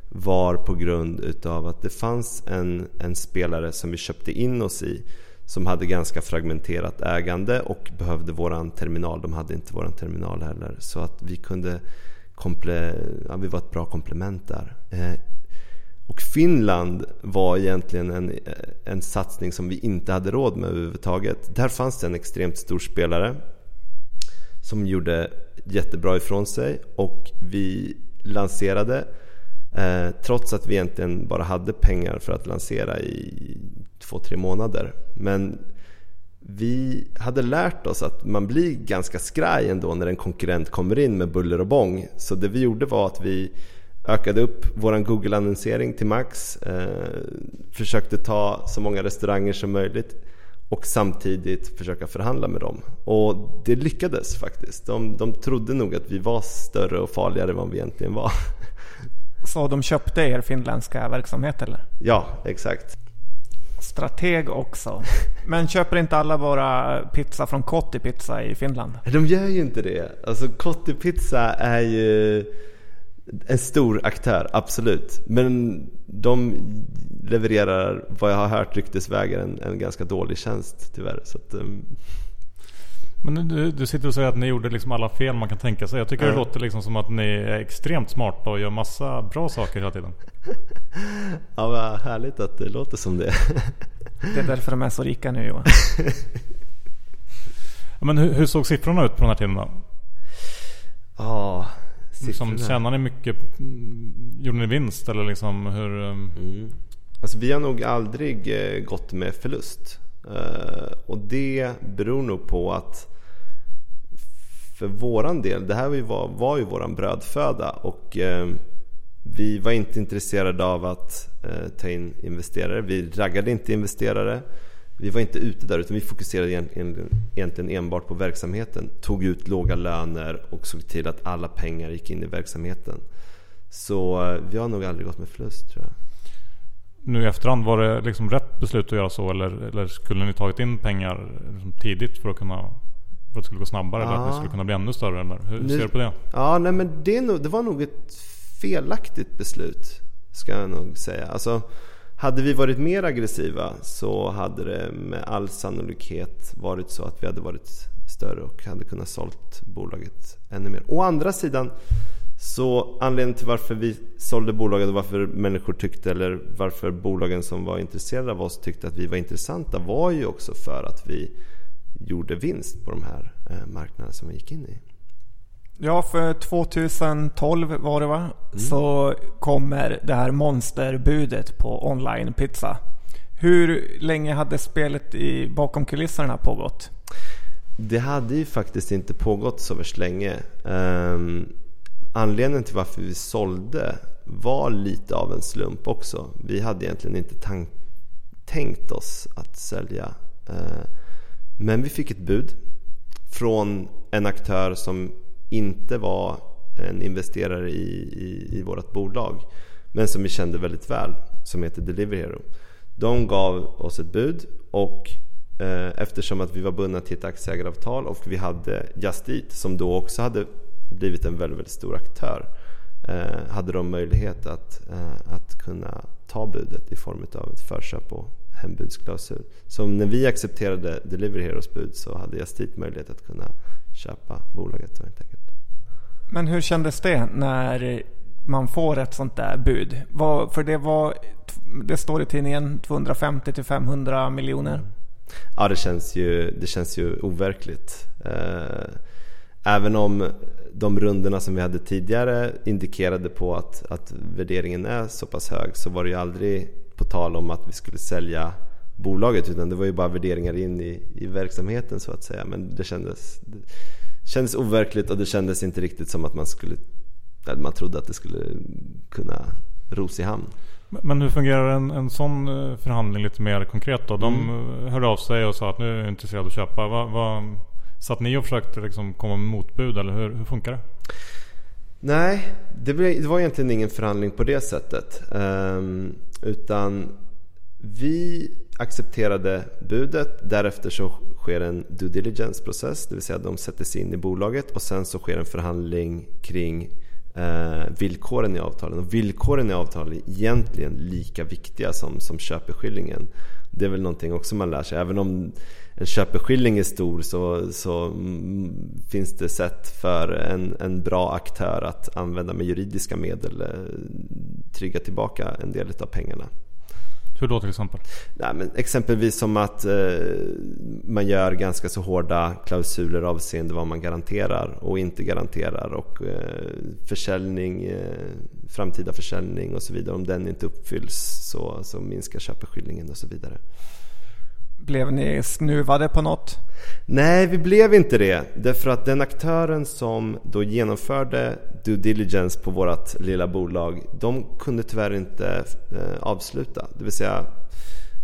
var på grund utav att det fanns en, en spelare som vi köpte in oss i som hade ganska fragmenterat ägande och behövde våran terminal. De hade inte våran terminal heller. Så att vi kunde komple- ja, vi var ett bra komplement där. Eh, och Finland var egentligen en, en satsning som vi inte hade råd med överhuvudtaget. Där fanns det en extremt stor spelare som gjorde jättebra ifrån sig och vi lanserade eh, trots att vi egentligen bara hade pengar för att lansera i två, tre månader. Men vi hade lärt oss att man blir ganska skraj ändå när en konkurrent kommer in med buller och bång. Så det vi gjorde var att vi ökade upp vår Google-annonsering till max, eh, försökte ta så många restauranger som möjligt och samtidigt försöka förhandla med dem. Och det lyckades faktiskt. De, de trodde nog att vi var större och farligare än vad vi egentligen var. Så de köpte er finländska verksamhet eller? Ja, exakt. Strateg också. Men köper inte alla våra pizza från Kotti Pizza i Finland? De gör ju inte det. Alltså Kotti Pizza är ju en stor aktör, absolut. Men de levererar, vad jag har hört ryktesvägen, en, en ganska dålig tjänst tyvärr. Så att, um, Men du, du sitter och säger att ni gjorde liksom alla fel man kan tänka sig. Jag tycker Ja. det låter liksom som att ni är extremt smarta och gör massa bra saker hela tiden. ja, vad härligt att det låter som det. Det är därför de är så rika nu Johan. Ja, Men hur, hur såg siffrorna ut på den här tiden då? Ja, Liksom, tjänade ni mycket? Gjorde ni vinst eller liksom hur? um, Mm. Alltså vi har nog aldrig eh, gått med förlust. Eh, och det beror nog på att för våran del, det här var var, ju våran brödföda och eh, vi var inte intresserade av att eh, ta in investerare. Vi raggade inte investerare. Vi var inte ute där utan vi fokuserade egentligen, enbart på verksamheten. Tog ut låga löner och såg till att alla pengar gick in i verksamheten. Så eh, vi har nog aldrig gått med förlust tror jag. Nu i efterhand, var det liksom rätt beslut att göra så eller, eller skulle ni tagit in pengar liksom tidigt för att kunna för att det skulle gå snabbare eller att ni Ja. skulle kunna bli ännu större? Eller? Hur Nu- ser du på det? Ja, nej men det, nog, det var nog ett felaktigt beslut. Ska jag nog säga. Alltså, hade vi varit mer aggressiva så hade det med all sannolikhet varit så att vi hade varit större och hade kunnat sålt bolaget ännu mer. Å andra sidan så anledningen till varför vi sålde bolaget och varför människor tyckte eller varför bolagen som var intresserade av oss tyckte att vi var intressanta var ju också för att vi gjorde vinst på de här eh, marknaderna som vi gick in i. Ja, för 2012 var det va? Mm. Så kommer det här monsterbudet på online pizza. Hur länge hade spelet i, bakom kulisserna pågått? Det hade ju faktiskt inte pågått så värst länge. Um, anledningen till varför vi sålde var lite av en slump också. Vi hade egentligen inte tänkt oss att sälja. Uh, men vi fick ett bud från en aktör som inte var en investerare i, i, i vårt bolag men som vi kände väldigt väl som heter Delivery Hero. De gav oss ett bud och eh, eftersom att vi var bundna till ett aktieägaravtal och vi hade Just Eat som då också hade blivit en väldigt, väldigt stor aktör eh, hade de möjlighet att, eh, att kunna ta budet i form av ett förköp och hembudsklausul. Så när vi accepterade Delivery Heroes bud så hade Just Eat möjlighet att kunna köpa bolaget helt enkelt. Men hur kändes det när man får ett sånt där bud? för det var, det står i tidningen 250 till 500 miljoner. Ja, det känns ju, det känns ju overkligt. Eh, även om de rundorna som vi hade tidigare indikerade på att, att värderingen är så pass hög så var det ju aldrig på tal om att vi skulle sälja bolaget utan det var ju bara värderingar in i, i verksamheten så att säga. Men det kändes, det kändes overkligt och det kändes inte riktigt som att man skulle man trodde att det skulle kunna ros i hamn. Men hur fungerar en, en sån eh, förhandling lite mer konkret då? De mm. hörde av sig och sa att nu är jag intresserad av att köpa. Vad, vad, satt ni och försökte liksom komma med motbud eller hur, hur funkar det? Nej, det, blev, det var egentligen ingen förhandling på det sättet. Um, utan vi accepterade budet. Därefter så sker en due diligence process. Det vill säga de sätter sig in i bolaget och sen så sker en förhandling kring eh, villkoren i avtalen. Och villkoren i avtalen är egentligen lika viktiga som, som köpeskillingen. Det är väl någonting också man lär sig. Även om en köpeskilling är stor så, så mm, finns det sätt för en, en bra aktör att använda med juridiska medel eh, trygga tillbaka en del av pengarna. Hur då till exempel? Nej, men exempelvis som att eh, man gör ganska så hårda klausuler avseende vad man garanterar och inte garanterar och eh, försäljning, eh, framtida försäljning och så vidare. Om den inte uppfylls så, så minskar köpeskillingen och så vidare. Blev ni snuvade på något? Nej, vi blev inte det. Därför att den aktören som då genomförde due diligence på vårt lilla bolag, de kunde tyvärr inte eh, avsluta. Det vill säga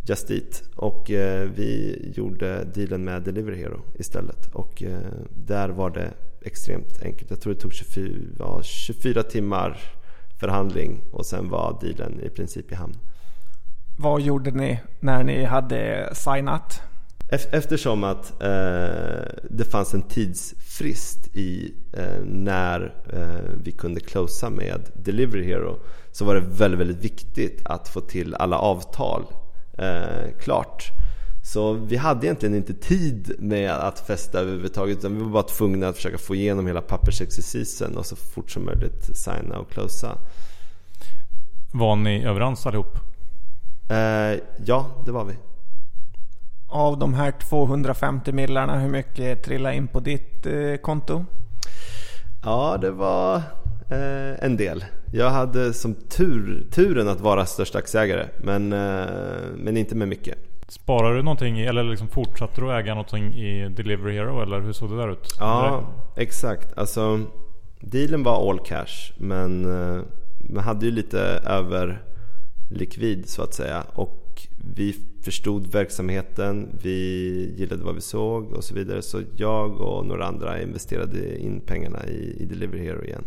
Just Eat. Och eh, vi gjorde dealen med Delivery Hero istället. Och eh, där var det extremt enkelt. Jag tror det tog 24, ja, 24 timmar förhandling och sen var dealen i princip i hamn. Vad gjorde ni när ni hade signat? Eftersom att eh, det fanns en tidsfrist i eh, när eh, vi kunde closa med Delivery Hero så var det väldigt, väldigt viktigt att få till alla avtal eh, klart. Så vi hade egentligen inte tid med att festa överhuvudtaget utan vi var bara tvungna att försöka få igenom hela pappersexercisen och så fort som möjligt signa och closa. Var ni överens allihop? Eh, ja, det var vi. Av de här 250 millarna, hur mycket trillade in på ditt eh, konto? Ja, det var eh, en del. Jag hade som tur, turen att vara största aktieägare, men, eh, men inte med mycket. Sparar du någonting eller liksom fortsatte du äga någonting i Delivery Hero eller hur såg det där ut? Ja, exakt. Alltså, dealen var all cash, men eh, man hade ju lite över likvid så att säga. Och vi förstod verksamheten, vi gillade vad vi såg och så vidare. Så jag och några andra investerade in pengarna i, i Delivery Hero igen.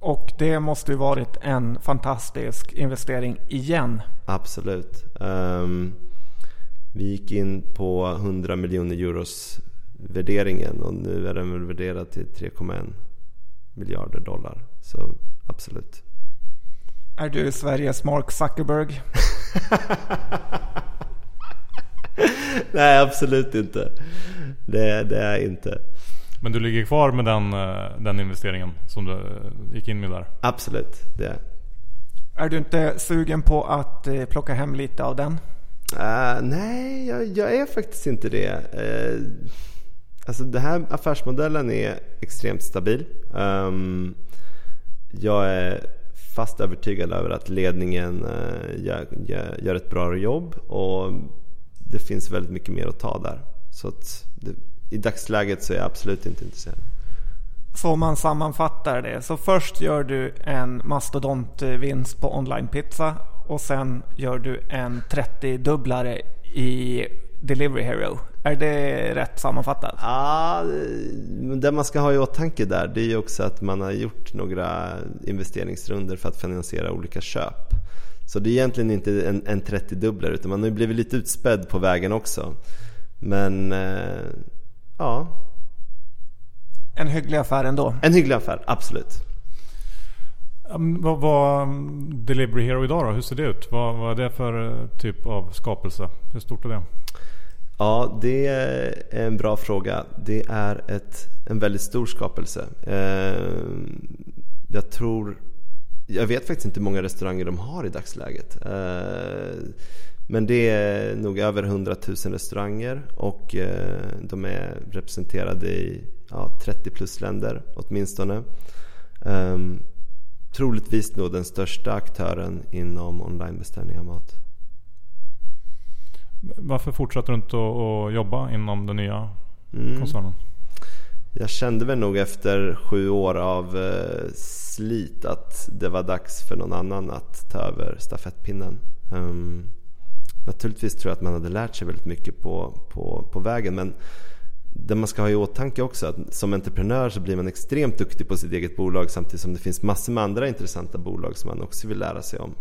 Och det måste ju varit en fantastisk investering igen. Absolut. Um, vi gick in på 100 miljoner euros värderingen och nu är den väl värderad till 3,1 miljarder dollar. Så absolut. Är du Sveriges Mark Zuckerberg? Nej, absolut inte. Det, det är jag inte. Men du ligger kvar med den, eh, den investeringen som du eh, gick in med där? Absolut, det är Är du inte sugen på att eh, plocka hem lite av den? Uh, nej, jag, jag, är faktiskt inte det. Uh, Alltså den här affärsmodellen är extremt stabil. Um, jag är fast övertygad över att ledningen eh, gör, gör, gör, ett bra jobb och det finns väldigt mycket mer att ta där. Så att det, i dagsläget så är jag absolut inte intresserad. Så om man sammanfattar det. Så först gör du en mastodontvinst på onlinepizza och sen gör du en 30-dubblare i Delivery Hero. Är det rätt sammanfattat? Ja, det man ska ha i åtanke där det är ju också att man har gjort några investeringsrunder för att finansiera olika köp. Så det är egentligen inte en, en 30-dubblare utan man har ju blivit lite utspädd på vägen också. Men eh, ja. En hygglig affär ändå? En hygglig affär, absolut. Vad var Delivery Hero idag då? Hur ser det ut? Vad, vad är det för eh, typ av skapelse? Hur stort är det? Ja, det är en bra fråga. Det är ett, en väldigt stor skapelse. Eh, jag tror... Jag vet faktiskt inte hur många restauranger de har i dagsläget. Eh, men det är nog över 100 000 restauranger och eh, de är representerade i ja, 30 plus länder åtminstone eh, troligtvis nog den största aktören inom onlinebeställning av mat. Varför fortsätter du inte att jobba inom den nya mm. koncernen? Jag kände väl nog efter sju år av eh, slit att det var dags för någon annan att ta över stafettpinnen. Um, naturligtvis tror jag att man hade lärt sig väldigt mycket på, på, på vägen men det man ska ha i åtanke också att som entreprenör så blir man extremt duktig på sitt eget bolag samtidigt som det finns massor med andra intressanta bolag som man också vill lära sig om.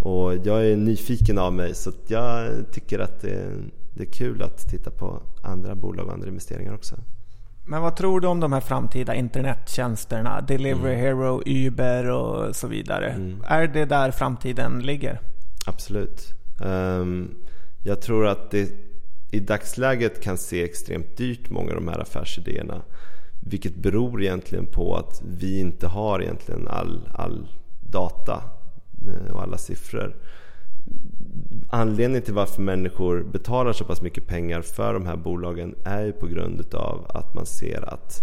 Och jag är nyfiken av mig så jag tycker att det är, det är kul att titta på andra bolag och andra investeringar också. Men vad tror du om de här framtida internettjänsterna? Delivery mm. Hero, Uber och så vidare. Mm. Är det där framtiden ligger? Absolut. Um, jag tror att det i dagsläget kan se extremt dyrt många av de här affärsidéerna. Vilket beror egentligen på att vi inte har egentligen all, all data Eh, och alla siffror. Anledningen till varför människor betalar så pass mycket pengar för de här bolagen är ju på grund av att man ser att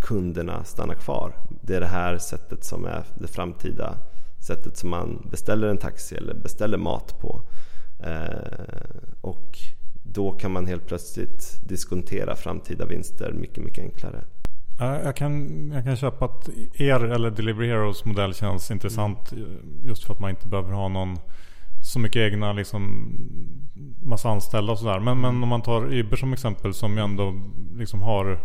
kunderna stannar kvar. Det är det här sättet som är det framtida sättet som man beställer en taxi eller beställer mat på. Eh, och då kan man helt plötsligt diskontera framtida vinster mycket, mycket enklare. Jag kan, jag kan köpa att er eller Delivery Heroes modell känns intressant mm. just för att man inte behöver ha någon så mycket egna liksom massa anställda och sådär. Men, men om man tar Uber som exempel som ju ändå liksom har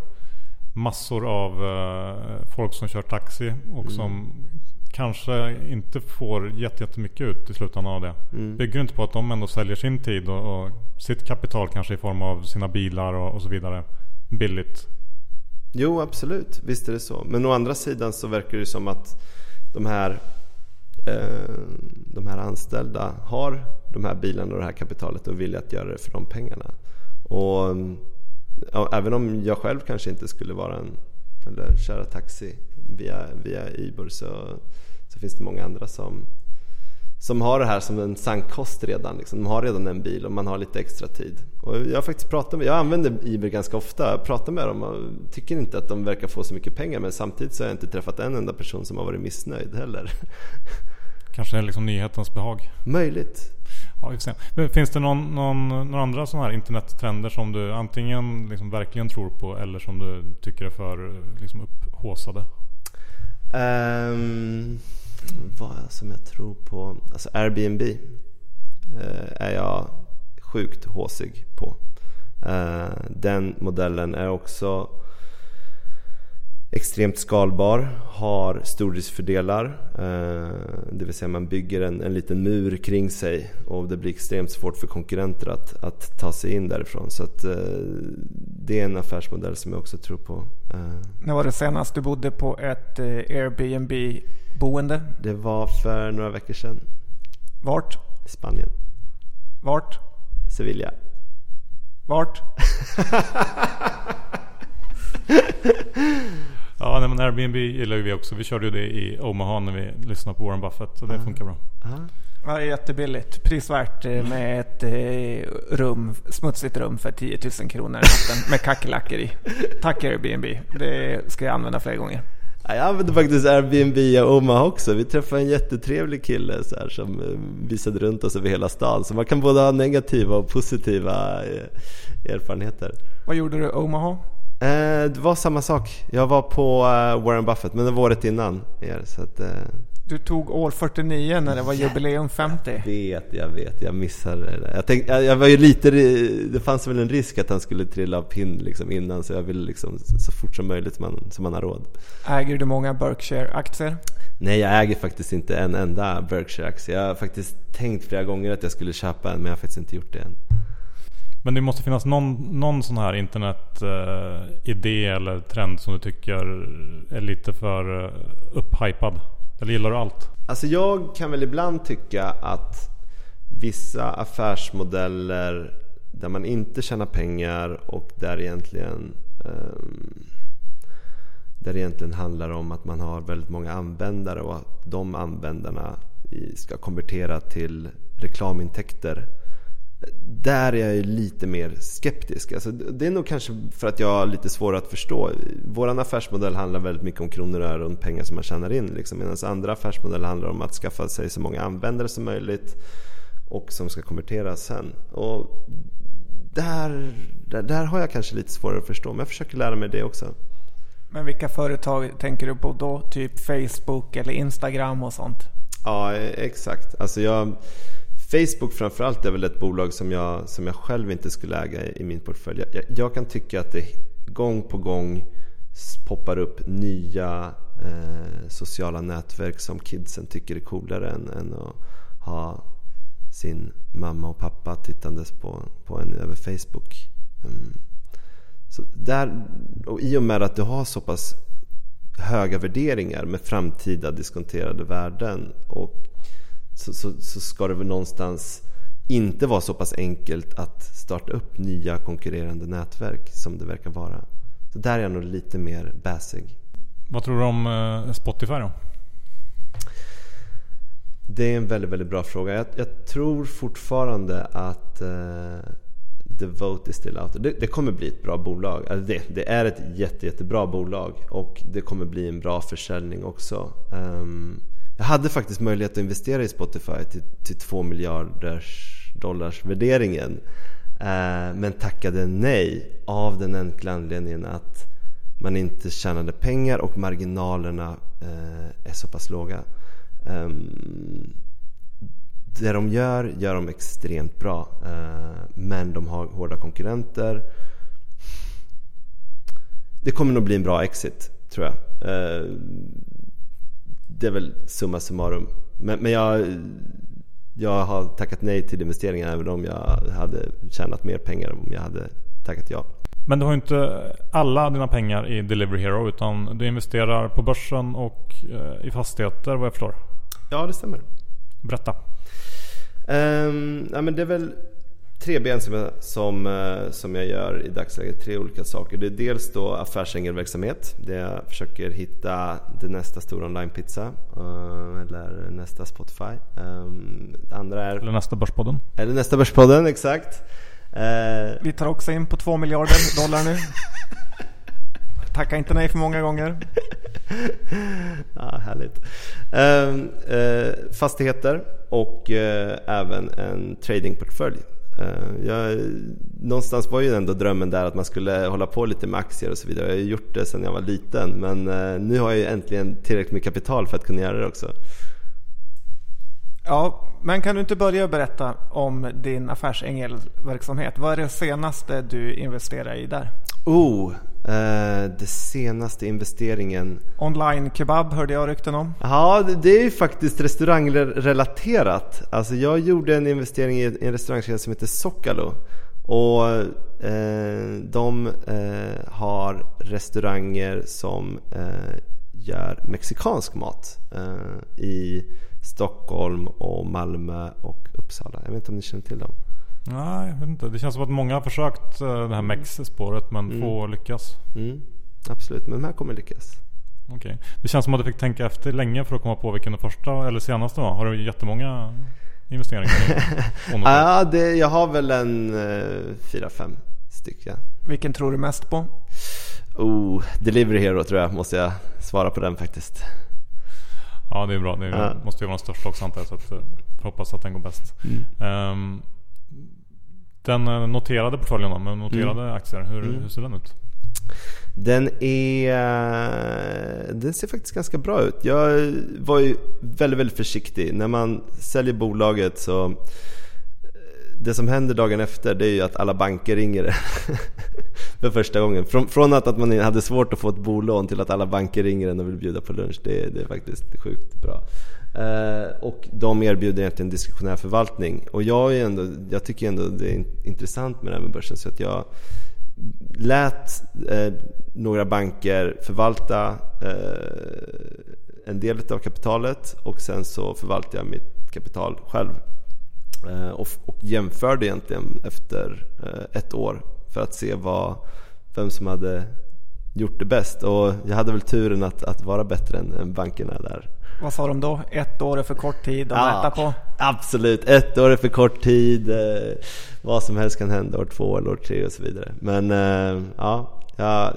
massor av uh, folk som kör taxi och mm. som kanske inte får jättemycket ut i slutändan av det. Mm. Bygger inte på att de ändå säljer sin tid och, och sitt kapital kanske i form av sina bilar och, och, så vidare billigt? Jo, absolut. Visst är det så. Men å andra sidan så verkar det som att de här, eh, de här anställda har de här bilarna och det här kapitalet och vill att göra det för de pengarna. Och ja, även om jag själv kanske inte skulle vara en eller köra taxi via, via Uber så, så finns det många andra som, som har det här som en sankkost redan. Liksom. De har redan en bil och man har lite extra tid. Och jag har faktiskt pratat med, jag använder Uber ganska ofta, jag pratar med dem och tycker inte att de verkar få så mycket pengar men samtidigt så har jag inte träffat en enda person som har varit missnöjd heller. Kanske är liksom nyhetens behag? Möjligt. Ja, finns det någon, någon, några andra sådana här internettrender som du antingen liksom verkligen tror på eller som du tycker är för liksom upphåsade? Um, vad som jag tror på? Alltså Airbnb eh, är jag sjukt håsig på. Eh, den modellen är också extremt skalbar, har stordriftsfördelar. Eh, det vill säga man bygger en, en liten mur kring sig och det blir extremt svårt för konkurrenter att, att ta sig in därifrån. Så att, det är en affärsmodell som jag också tror på. Eh, När var det senast du bodde på ett eh, Airbnb-boende? Det var för några veckor sedan. Vart? Spanien. Vart? Sevilla. Vart? ja, Airbnb gillar ju vi också. Vi körde ju det i Omaha när vi lyssnade på Warren Buffett och det uh funkar bra. Uh Ja, jättebilligt. Prisvärt eh, med ett eh, rum, smutsigt rum för 10 000 kronor med kackerlackor i. Tack Airbnb. Det ska jag använda fler gånger. Ja, Jag använde faktiskt Airbnb i Omaha också. Vi träffade en jättetrevlig kille så här, som eh, visade runt oss över hela stan. Så man kan både ha negativa och positiva erfarenheter. Vad gjorde du i Omaha? Eh, det var samma sak. Jag var på Warren Buffett, men det var året innan er. Så att, eh, Du tog år 49 när det var jubileum 50. jag vet, jag vet, jag missade det. Jag, tänkte, jag, jag var ju lite, det fanns väl en risk att han skulle trilla av pinn liksom innan. Så jag ville liksom så fort som möjligt som man, som man har råd. Äger du många Berkshire-aktier? Nej, jag äger faktiskt inte en enda Berkshire-aktie. Jag har faktiskt tänkt flera gånger att jag skulle köpa en, men jag har faktiskt inte gjort det än. Men det måste finnas någon, någon sån här internetidé eller trend som du tycker är lite för uh, upphypad? Eller gillar du allt? Alltså jag kan väl ibland tycka att vissa affärsmodeller där man inte tjänar pengar och där egentligen um, där det egentligen handlar om att man har väldigt många användare och att de användarna ska konvertera till reklamintäkter. Där är jag ju lite mer skeptisk. Alltså, det är nog kanske för att jag har lite svårare att förstå. Vår affärsmodell handlar väldigt mycket om kronor och ören, pengar som man tjänar in. Liksom. Medan andra affärsmodeller handlar om att skaffa sig så många användare som möjligt och som ska konverteras sen. Och där, där, där har jag kanske lite svårare att förstå, men jag försöker lära mig det också. Men vilka företag tänker du på då? Typ Facebook eller Instagram och sånt? Ja, exakt. Alltså jag, Facebook framförallt är väl ett bolag som jag, som jag själv inte skulle äga i, i min portfölj. Jag, jag kan tycka att det gång på gång poppar upp nya eh, sociala nätverk som kidsen tycker är coolare än, än att ha sin mamma och pappa tittandes på, på en över Facebook. Mm. Så där, och I och med att du har så pass höga värderingar med framtida diskonterade värden och så, så, så ska det väl någonstans inte vara så pass enkelt att starta upp nya konkurrerande nätverk som det verkar vara. Så där är jag nog lite mer bäsig. Vad tror du om eh, Spotify då? Det är en väldigt, väldigt bra fråga. Jag, jag tror fortfarande att eh, The Vote is still out. Det, det kommer bli ett bra bolag. Alltså det, det är ett jätte, jättebra bolag och det kommer bli en bra försäljning också. Ehm, jag hade faktiskt möjlighet att investera i Spotify till, till 2 miljarders dollars värderingen. Eh, men tackade nej av den enkla anledningen att man inte tjänade pengar och marginalerna eh, är så pass låga. Eh, det de gör, gör de extremt bra. Eh, men de har hårda konkurrenter. Det kommer nog bli en bra exit, tror jag. Ehm, det är väl summa summarum. Men, men jag, jag har tackat nej till investeringar även om jag hade tjänat mer pengar om jag hade tackat ja. Men du har ju inte alla dina pengar i Delivery Hero utan du investerar på börsen och eh, i fastigheter vad jag förstår. Ja, det stämmer. Berätta. Um, ja, men det är väl tre ben som jag, som, eh, som jag gör i dagsläget. Tre olika saker. Det är dels då affärsängelverksamhet. Där jag försöker hitta det nästa stora onlinepizza. Uh, eller nästa Spotify. Um, det andra är... Eller nästa Börspodden. Eller nästa Börspodden, exakt. Eh, Vi tar också in på 2 miljarder dollar nu. Tacka inte nej för många gånger. ja, härligt. Ehm, eh, fastigheter och eh, även en tradingportfölj. Eh, jag, någonstans var ju ändå drömmen där att man skulle hålla på lite med aktier och så vidare. Jag har gjort det sedan jag var liten men eh, nu har jag ju äntligen tillräckligt med kapital för att kunna göra det också. Ja, men kan du inte börja berätta om din affärsängelverksamhet? Vad är det senaste du investerar i där? Oh, eh, det senaste investeringen. Online kebab hörde jag rykten om. Ja, det- är ju faktiskt restaurangrelaterat. Alltså jag gjorde en investering i en restaurangkedja som heter Socalo. Och eh, de eh, har restauranger som gör mexikansk mat i Stockholm och Malmö och Uppsala. Jag vet inte om ni känner till dem? Nej, jag vet inte. Det känns som att många har försökt eh, det här Mex-spåret men få lyckas. Mm, absolut, men de här kommer lyckas. Okej. Det känns som att du fick tänka efter länge för att komma på vilken den första eller senaste var. Har du jättemånga? investeringar? Ja, det, jag har väl en eh, fyra, fem stycken. Vilken tror du mest på? Oh, Delivery Hero tror jag, måste jag svara på den faktiskt. Ja det är bra. Det är, Ja. måste ju vara den största också antar jag. Så att, eh, hoppas att den går bäst. Ehm, den eh, noterade portföljen då, med noterade aktier. Hur, Mm. hur ser den ut? Den är... eh, Den ser faktiskt ganska bra ut. Jag var ju väldigt, väldigt försiktig. När man säljer bolaget så... eh, Det som händer dagen efter det är ju att alla banker ringer för första gången. Från, från att, att man hade svårt att få ett bolån till att alla banker ringer en och vill bjuda på lunch. Det, det är faktiskt sjukt bra. Eh, och de erbjuder egentligen diskretionär förvaltning. Och jag, är ändå, jag tycker ändå det är intressant med det här med börsen. Så att jag lät eh, några banker förvalta eh, en del av kapitalet och sen så förvaltade jag mitt kapital själv. Eh, och, och jämförde egentligen efter eh, ett år för att se vad, vem som hade gjort det bäst. Och jag hade väl turen att, att vara bättre än, än bankerna där. Vad sa de då? Ett år är för kort tid att Ja. mäta på. Absolut, ett år är för kort tid. Eh, vad som helst kan hända år två eller år tre och så vidare. Men eh, ja, jag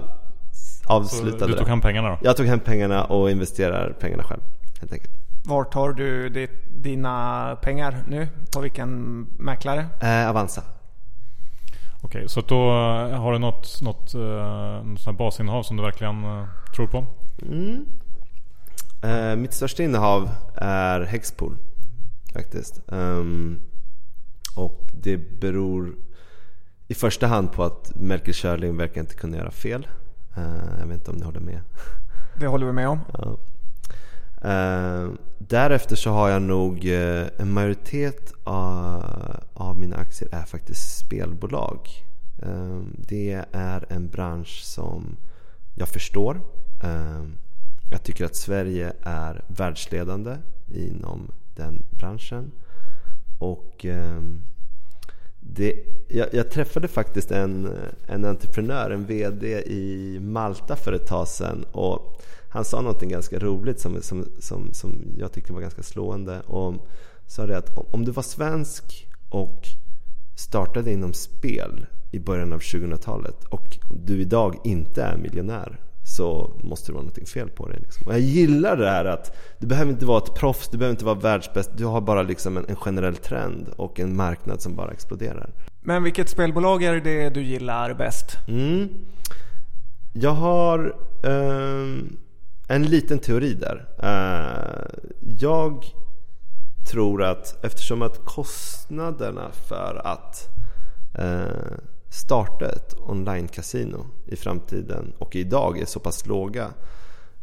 Så avslutade du tog hem pengarna då? Jag tog hem pengarna och investerar pengarna själv helt enkelt. Vart har du ditt, dina pengar nu? På vilken mäklare? Eh, Avanza. Okej, så att då eh, har du något, något, eh, något basinnehav som du verkligen eh, tror på? Mm. Eh, mitt största innehav är Hexpool faktiskt. Ehm, och det beror i första hand på att Melker Schörling verkar inte kunna göra fel. Eh, jag vet inte om ni håller med. Det håller vi med om. Ja. Eh, därefter så har jag nog eh, en majoritet av, av mina aktier är faktiskt spelbolag. Eh, det är en bransch som jag förstår. Jag tycker att Sverige är världsledande inom den branschen. Och ehm, det, jag, jag träffade faktiskt en, en entreprenör, en VD i Malta för ett tag sedan. Och han sa någonting ganska roligt som, som, som, som jag tyckte var ganska slående. Och sa det att om du var svensk och startade inom spel i början av 2000-talet och du idag inte är miljonär så måste det vara något fel på dig. Liksom. Och jag gillar det här att du behöver inte vara ett proffs, du behöver inte vara världsbäst. Du har bara liksom en, en generell trend och en marknad som bara exploderar. Men vilket spelbolag är det du gillar bäst? Mm. Jag har ehm, en liten teori där. Eh, jag tror att eftersom att kostnaderna för att eh, starta ett online-casino i framtiden och idag är så pass låga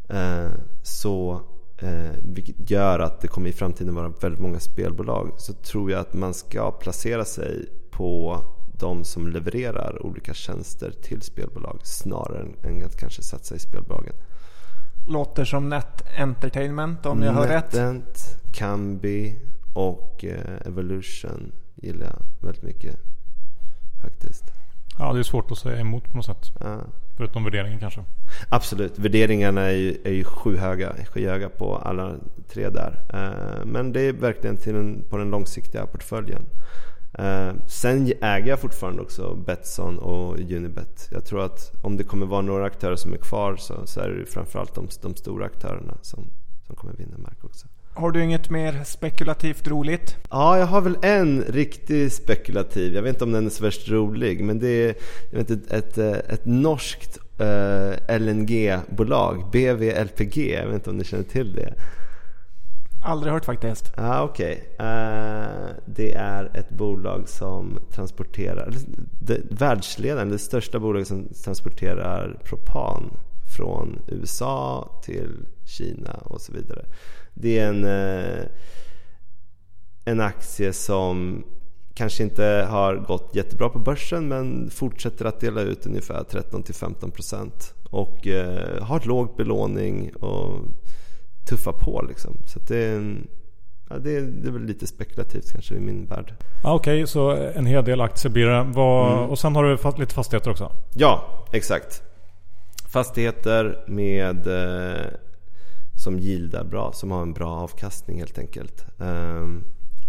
eh, så eh, vilket gör att det kommer i framtiden vara väldigt många spelbolag så tror jag att man ska placera sig på de som levererar olika tjänster till spelbolag snarare än, att kanske satsa i spelbolagen. Låter som Net Entertainment om jag hör rätt. NetEnt, Kambi och eh, Evolution gillar jag väldigt mycket faktiskt. Ja, det är svårt att säga emot på något sätt. Ja. Förutom värderingen kanske. Absolut, värderingarna är ju, är ju skyhöga, skyhöga på alla tre där. Eh, men det är verkligen till den, på den långsiktiga portföljen. Eh, sen äger jag fortfarande också Betsson och Unibet. Jag tror att om det kommer vara några aktörer som är kvar så, så är det framförallt de, de stora aktörerna som, som kommer vinna mark också. Har du inget mer spekulativt roligt? Ja, jag har väl en riktigt spekulativ. Jag vet inte om den är så värst rolig. Men det är jag vet, ett, ett, eh, ett norskt eh, LNG-bolag. BVLPG. Jag vet inte om ni känner till det. Aldrig hört faktiskt. Ah, okej. Eh, det är ett bolag som transporterar, det, världsledande, det största bolaget som transporterar propan från USA till Kina och så vidare. Det är en, eh, en aktie som kanske inte har gått jättebra på börsen men fortsätter att dela ut ungefär 13-15% och eh, har låg belåning och tuffa på liksom. Så det, är ja, det, är, det är väl lite spekulativt kanske i min värld. Ja, Okej, så en hel del aktier blir det. Vad, Mm. Och sen har du fa- lite fastigheter också. Ja, exakt. Fastigheter med eh, som gildar bra, som har en bra avkastning helt enkelt. Ehm,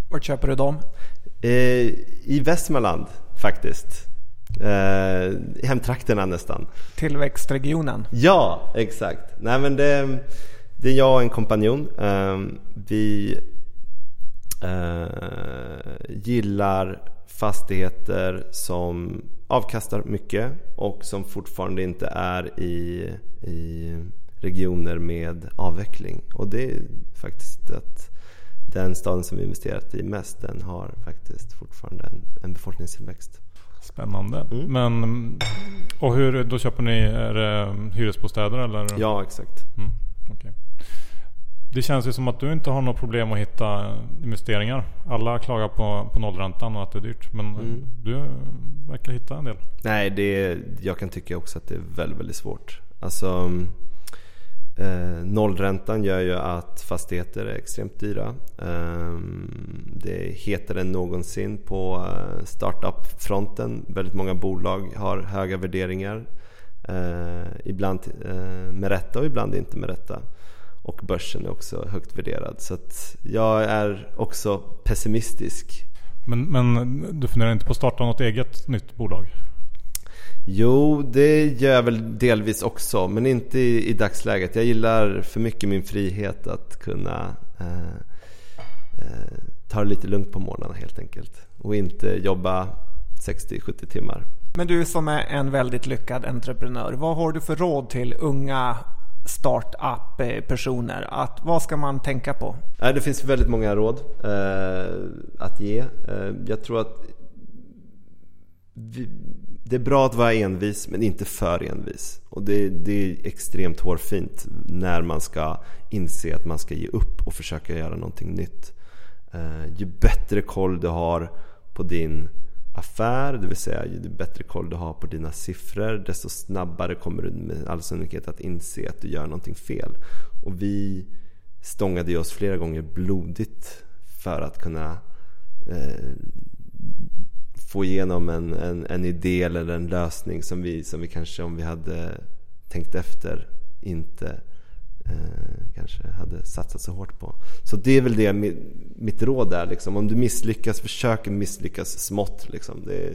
Vart köper du dem? Eh, I Västmanland faktiskt. Eh, hemtrakterna nästan. Tillväxtregionen? Ja, exakt. Nej men det, det är jag och en kompanjon. Eh, vi eh, gillar fastigheter som avkastar mycket och som fortfarande inte är i, i regioner med avveckling. Och det är faktiskt att den staden som vi investerat i mest den har faktiskt fortfarande en, en befolkningstillväxt. Spännande. Mm. Men, och hur, då köper ni är det hyresbostäder eller? Ja, exakt. Mm, okay. Det känns ju som att du inte har något problem att hitta investeringar. Alla klagar på, på nollräntan och att det är dyrt. Men Mm. du verkar hitta en del. Nej, det jag kan tycka också att det är väldigt, väldigt svårt. Alltså, eh, nollräntan gör ju att fastigheter är extremt dyra. Ehm, det är hetare än någonsin på eh, startup-fronten. Väldigt många bolag har höga värderingar. Eh, ibland eh, med rätta och ibland inte med rätta. Och börsen är också högt värderad. Så att jag är också pessimistisk Men, men du funderar inte på att starta något eget nytt bolag? Jo, det gör jag väl delvis också, men inte i, i dagsläget. Jag gillar för mycket min frihet att kunna eh, eh, ta det lite lugnt på morgnarna helt enkelt. Och inte jobba 60-70 timmar. Men du som är en väldigt lyckad entreprenör, vad har du för råd till unga startup-personer? Att, vad ska man tänka på? Det finns väldigt många råd eh, att ge. Eh, jag tror att vi, det är bra att vara envis men inte för envis. Och det, det är extremt hårfint när man ska inse att man ska ge upp och försöka göra någonting nytt. Eh, ju bättre koll du har på din affär, det vill säga ju bättre koll du har på dina siffror desto snabbare kommer du med all sannolikhet att inse att du gör någonting fel. Och vi stångade oss flera gånger blodigt för att kunna eh, få igenom en, en, en idé eller en lösning som vi, som vi kanske om vi hade tänkt efter inte eh, kanske hade satsat så hårt på. Så det är väl det mitt råd är. Liksom. Om du misslyckas, försök misslyckas smått. Liksom. Det är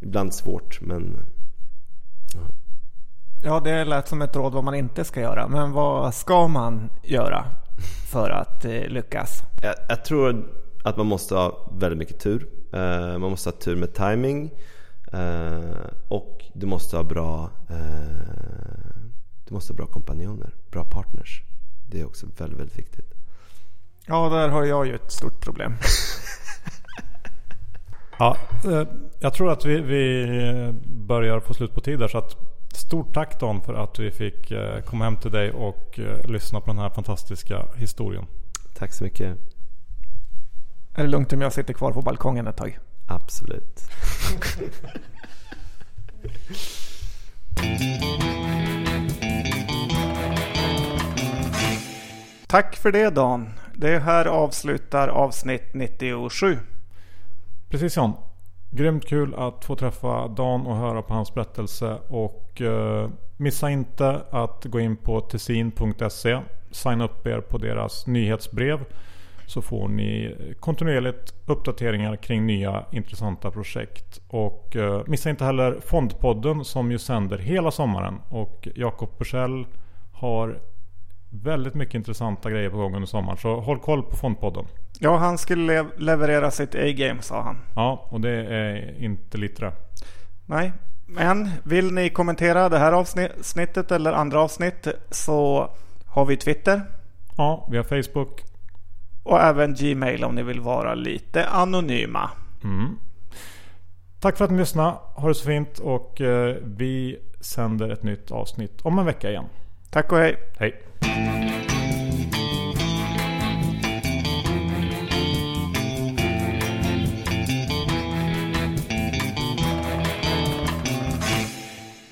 ibland svårt men ja. ja, det lät som ett råd vad man inte ska göra. Men vad ska man göra för att eh, lyckas? Jag, jag tror att man måste ha väldigt mycket tur. Uh, man måste ha tur med timing uh, och du måste ha bra uh, du måste ha bra kompanjoner, bra partners. Det är också väldigt, väldigt viktigt. Ja, där har jag ju ett stort problem. ja, jag tror att vi, vi börjar få slut på tid där. Så att stort tack Don för att vi fick komma hem till dig och lyssna på den här fantastiska historien. Tack så mycket. Är det lugnt om jag sitter kvar på balkongen ett tag? Absolut. Tack för det Dan. Det här avslutar avsnitt 97. Precis John. Grymt kul att få träffa Dan och höra på hans berättelse. Och eh, missa inte att gå in på tessin.se. Signa upp er på deras nyhetsbrev så får ni kontinuerligt uppdateringar kring nya intressanta projekt. Och eh, missa inte heller Fondpodden som ju sänder hela sommaren. Och Jakob Bursell har väldigt mycket intressanta grejer på gång under sommaren. Så håll koll på Fondpodden. Ja, han skulle le leverera sitt A-game sa han. Ja, och det är inte lite Nej, men vill ni kommentera det här avsnittet eller andra avsnitt så har vi Twitter. Ja, vi har Facebook. Och även Gmail om ni vill vara lite anonyma. Mm. Tack för att ni lyssnade. Ha det så fint och eh, vi sänder ett nytt avsnitt om en vecka igen. Tack och hej. Hej.